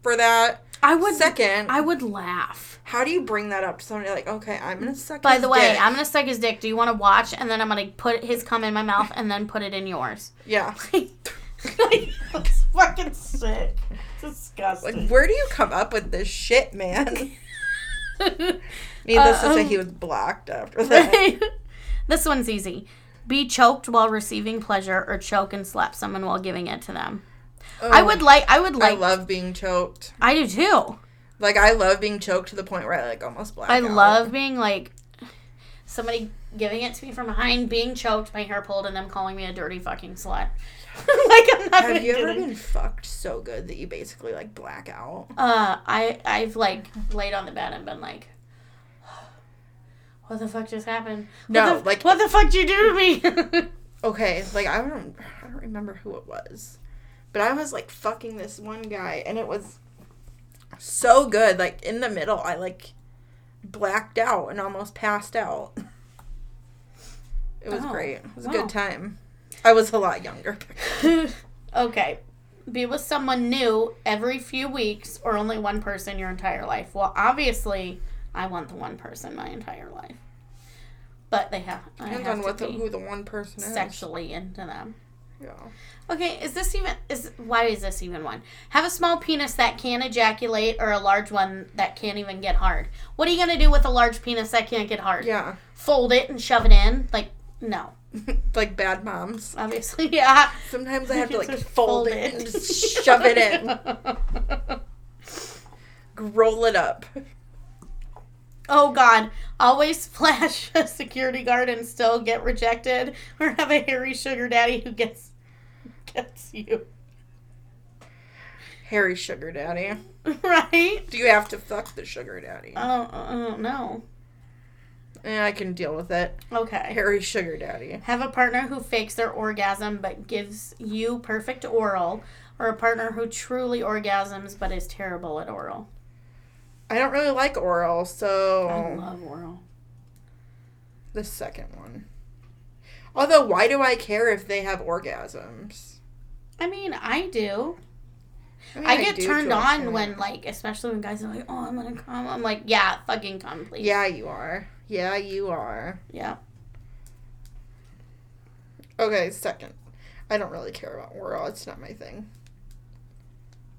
for that. I would Second, I would laugh. how do you bring that up to somebody like, okay, I'm gonna suck By the way, dick. I'm gonna suck his dick. Do you want to watch? And then I'm gonna put his cum in my mouth and then put it in yours. Yeah. like, that's fucking sick. Disgusting. Like, where do you come up with this shit, man? Needless to say, um, he was blocked after that. this one's easy. Be choked while receiving pleasure, or choke and slap someone while giving it to them. I Oh, would like. I would like. I love being choked. I do too. Like I love being choked to the point where I like almost black. I out. love being like somebody giving it to me from behind, being choked, my hair pulled, and them calling me a dirty fucking slut. like I'm not Have you ever been fucked so good that you basically like black out? Uh, I I've like laid on the bed and been like, what the fuck just happened? What No, the- like- what the fuck did you do to me? Okay, like I don't I don't remember who it was. But I was like fucking this one guy and it was so good. Like in the middle I like blacked out and almost passed out. It was Oh, great. It was a good time. I was a lot younger. okay, be with someone new every few weeks, or only one person your entire life. Well, obviously, I want the one person my entire life, but they have. I Depends have on to what the, who the one person is. sexually into them. Yeah. Okay, is this even is why is this even one? Have a small penis that can ejaculate or a large one that can't even get hard. What are you gonna do with a large penis that can't get hard? Yeah. Fold it and shove it in? Like no. like bad moms. Obviously, yeah. Sometimes I have to like Just fold it and just shove it in. Roll it up. oh god. Always flash a security guard and still get rejected or have a hairy sugar daddy who gets gets you. Hairy sugar daddy. right? Do you have to fuck the sugar daddy? I don't know. Eh, I can deal with it. Okay. Hairy sugar daddy. Have a partner who fakes their orgasm but gives you perfect oral, or a partner who truly orgasms but is terrible at oral. I don't really like oral, so I love oral. the second one. Although, why do I care if they have orgasms? I mean, I do. mean, I get do turned on when, like, especially when guys are like, "Oh, I'm gonna come." I'm like, "Yeah, fucking come, please." Yeah, you are. Yeah, you are. Yeah. Okay, second. I don't really care about oral. It's not my thing.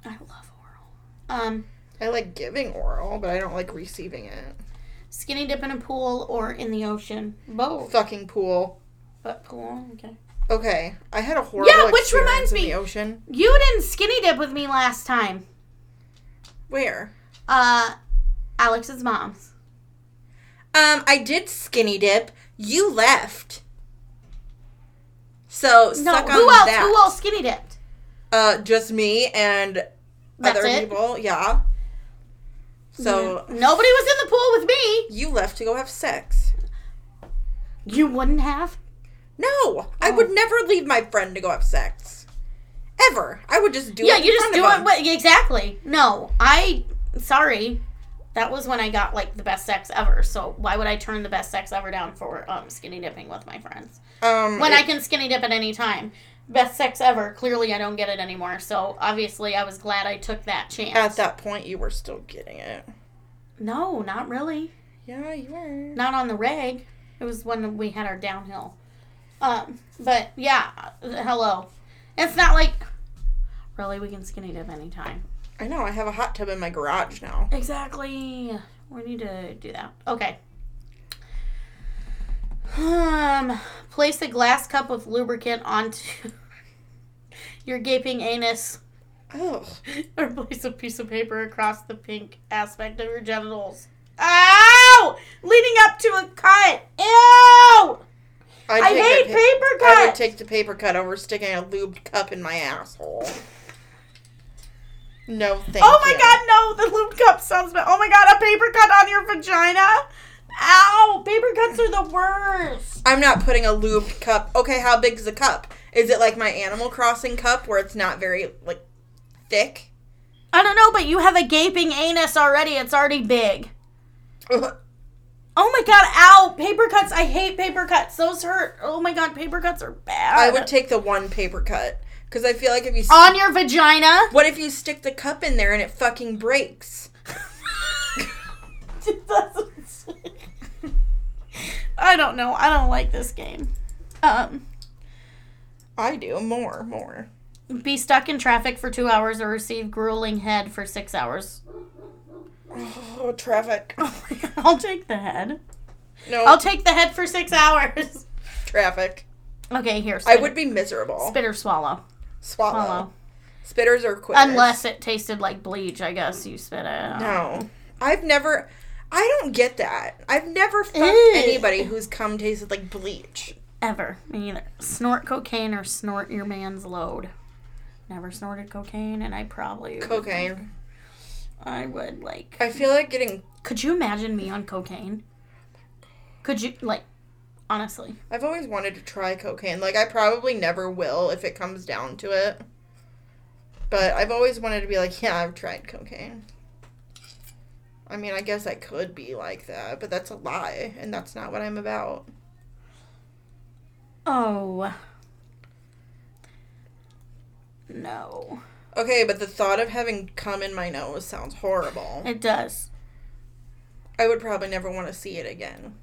I love oral. Um, I like giving oral, but I don't like receiving it. skinny dip in a pool or in the ocean. Both. Fucking pool. But pool, okay. Okay, I had a horrible Yeah, which reminds in me- the ocean. You didn't skinny dip with me last time. Where? Uh, Alex's mom's. Um, I did skinny dip. You left. So No, suck who else? that. Who else skinny dipped? Uh, just me and That's other it? people. Yeah. So Yeah. nobody was in the pool with me. you left to go have sex. You wouldn't have. No, I Oh. would never leave my friend to go have sex. Ever. I would just do yeah, it. Yeah, you just do it. With, exactly. No, I. Sorry, that was when I got like the best sex ever. So why would I turn the best sex ever down for um, skinny dipping with my friends Um, when it- I can skinny dip at any time? Best sex ever. Clearly, I don't get it anymore. So obviously, I was glad I took that chance. at that point you were still getting it. no, not really. Yeah, you were. Not on the reg. It was when we had our downhill. Um, but yeah, hello. It's not like really we can skinny dip anytime. I know. I have a hot tub in my garage now. Exactly. We need to do that. Okay. Um, place a glass cup of lubricant onto your gaping anus, Oh, or place a piece of paper across the pink aspect of your genitals. Ow! Leading up to a cut. Ew! I'd I hate the paper I would take the paper cut over sticking a lubed cup in my asshole. No, thank you. Oh my you. god, no! The lube cup sounds bad. Oh my god, a paper cut on your vagina? Ow! Paper cuts are the worst. I'm not putting a lubed cup. Okay, how big is the cup? Is it like my Animal Crossing cup where it's not very like thick? I don't know, but you have a gaping anus already. It's already big. Oh my god, ow! Paper cuts. I hate paper cuts. Those hurt. Oh my god, paper cuts are bad. I would take the one paper cut because I feel like if you st- on your vagina. what if you stick the cup in there and it fucking breaks? I don't know. I don't like this game. Um, I do more, more. be stuck in traffic for two hours or receive grueling head for six hours. Oh, traffic. I'll take the head. No, I'll take the head for six hours. traffic. Okay, here. I would be miserable. spit or swallow. Swallow. Swallow. Spitters or quitters. Unless it tasted like bleach, I guess you spit it. Out. No. I've never. I don't get that. I've never fucked Ew. anybody whose cum tasted like bleach. Ever. Me either. Snort cocaine or snort your man's load. Never snorted cocaine, and I probably would- Cocaine. I would like. I feel like getting. Could you imagine me on cocaine? Could you like? Honestly, I've always wanted to try cocaine. Like, I probably never will if it comes down to it. But I've always wanted to be like, yeah, I've tried cocaine. I mean, I guess I could be like that, but that's a lie, and that's not what I'm about. oh no, Okay, but the thought of having cum in my nose sounds horrible. it does. I would probably never want to see it again.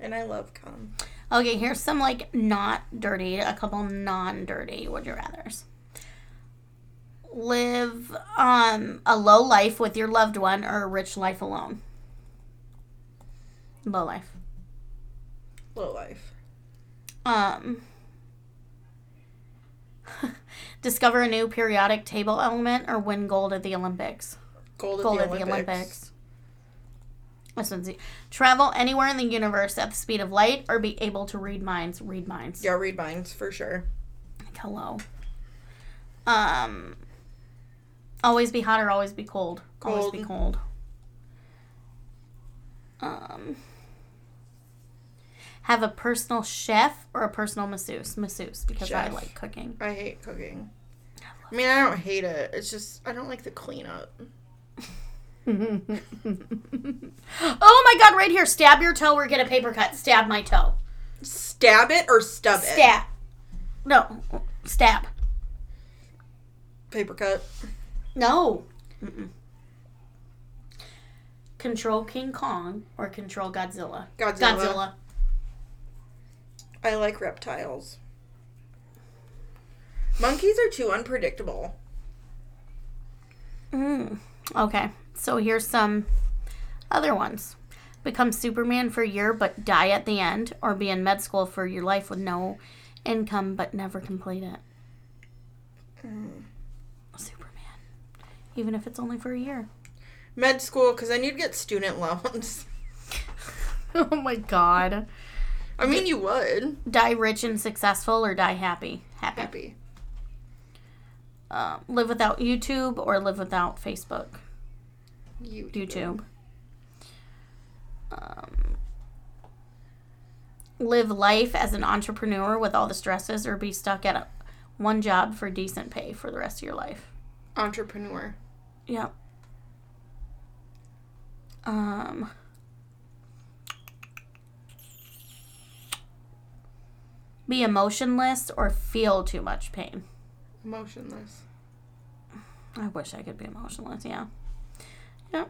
And I love cum. Okay, here's some like not dirty, a couple non-dirty would you rather's. Live um a low life with your loved one or a rich life alone. Low life. Low life. Um discover a new periodic table element or win gold at the Olympics. Gold at the at Olympics. the Olympics. This one's travel anywhere in the universe at the speed of light or be able to read minds. Read minds. Yeah, read minds for sure. Like, hello. Um, Always be hot or always be cold. Always be Cold. cold. Um, have a personal chef or a personal masseuse. Masseuse because I like cooking. I hate cooking. I mean, I don't hate it. It's just I don't like the cleanup. oh my god! Right here, stab your toe or get a paper cut. Stab my toe. Stab it or stub it. Stab. No, stab. Paper cut. No. Mm-mm. Control King Kong or control Godzilla. Godzilla. Godzilla. I like reptiles. Monkeys are too unpredictable. Mm. Okay, so here's some other ones. Become Superman for a year but die at the end, or be in med school for your life with no income but never complete it. Superman. Even if it's only for a year. Med school, because I need to get student loans. Oh my god. I mean, you would. Die rich and successful or die happy? Happy. Happy. Uh, live without YouTube or live without Facebook? You. YouTube. Um, live life as an entrepreneur with all the stresses or be stuck at a, one job for decent pay for the rest of your life. Entrepreneur. Yep. Um, be emotionless or feel too much pain. Emotionless. I wish I could be emotionless. Yeah. Yeah.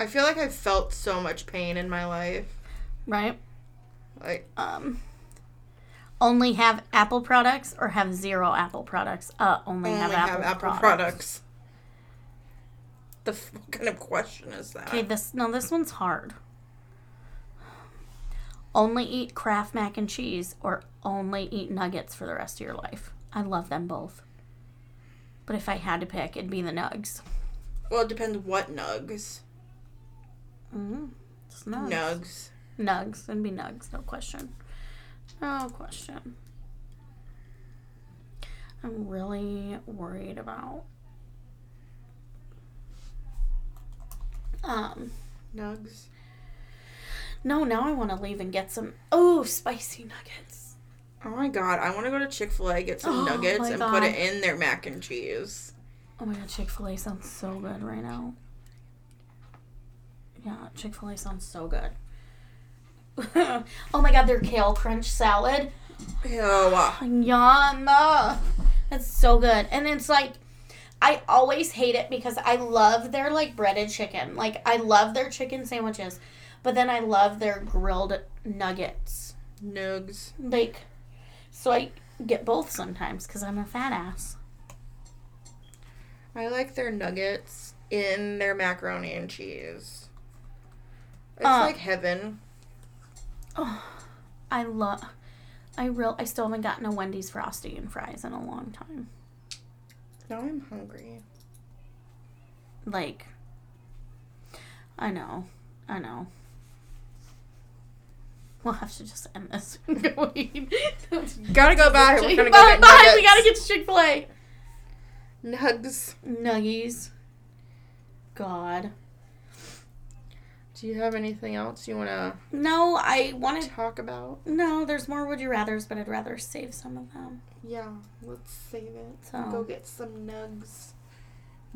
I feel like I've felt so much pain in my life. Right. Like, um only have Apple products or have zero Apple products? Uh, only, only have, have Apple, Apple, products. products. The f- what kind of question is that? Okay, this no, this one's hard. Only eat Kraft mac and cheese or only eat nuggets for the rest of your life. I love them both. But if I had to pick, it'd be the nugs. Well, it depends what nugs. Mm-hmm. Just nugs. Nugs. Nugs. It'd be nugs, no question. No question. I'm really worried about. Um, Nugs. No, now I want to leave and get some. Oh, spicy nuggets. Oh my god, I want to go to Chick fil A, get some Oh nuggets, and God. put it in their mac and cheese. Oh my god, Chick fil A sounds so good right now. Yeah, Chick fil A sounds so good. oh my god, their kale crunch salad. Ew. Yum. It's so good. And it's like I always hate it because I love their like breaded chicken. Like I love their chicken sandwiches. But then I love their grilled nuggets. Nugs. Like so I get both sometimes cuz I'm a fat ass. I like their nuggets in their macaroni and cheese. It's Uh. like heaven. Oh, I love I real I still haven't gotten a Wendy's frosty and fries in a long time. Now I'm hungry. Like I know. I know. We'll have to just end this. Gotta go back. We're gonna go bye, get bye. We gotta get to Chick Fil A. Nugs. Nuggies. God. Do you have anything else you want to No, I wanted. talk about? No, there's more Would You Rather's, but I'd rather save some of them. Yeah, let's save it. So- Go get some nugs.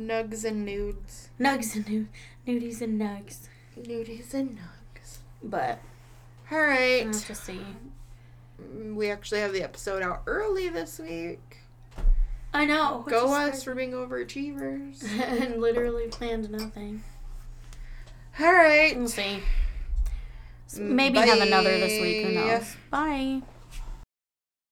Nugs and nudes. Nugs and nu- nudies and nugs. Nudies and nugs. But All I'll have to see. Mm, we actually have the episode out early this week. I know. Go us for being overachievers. and literally planned nothing. All right. We'll see. Mm, maybe have another this week. Who Bye. knows? Bye.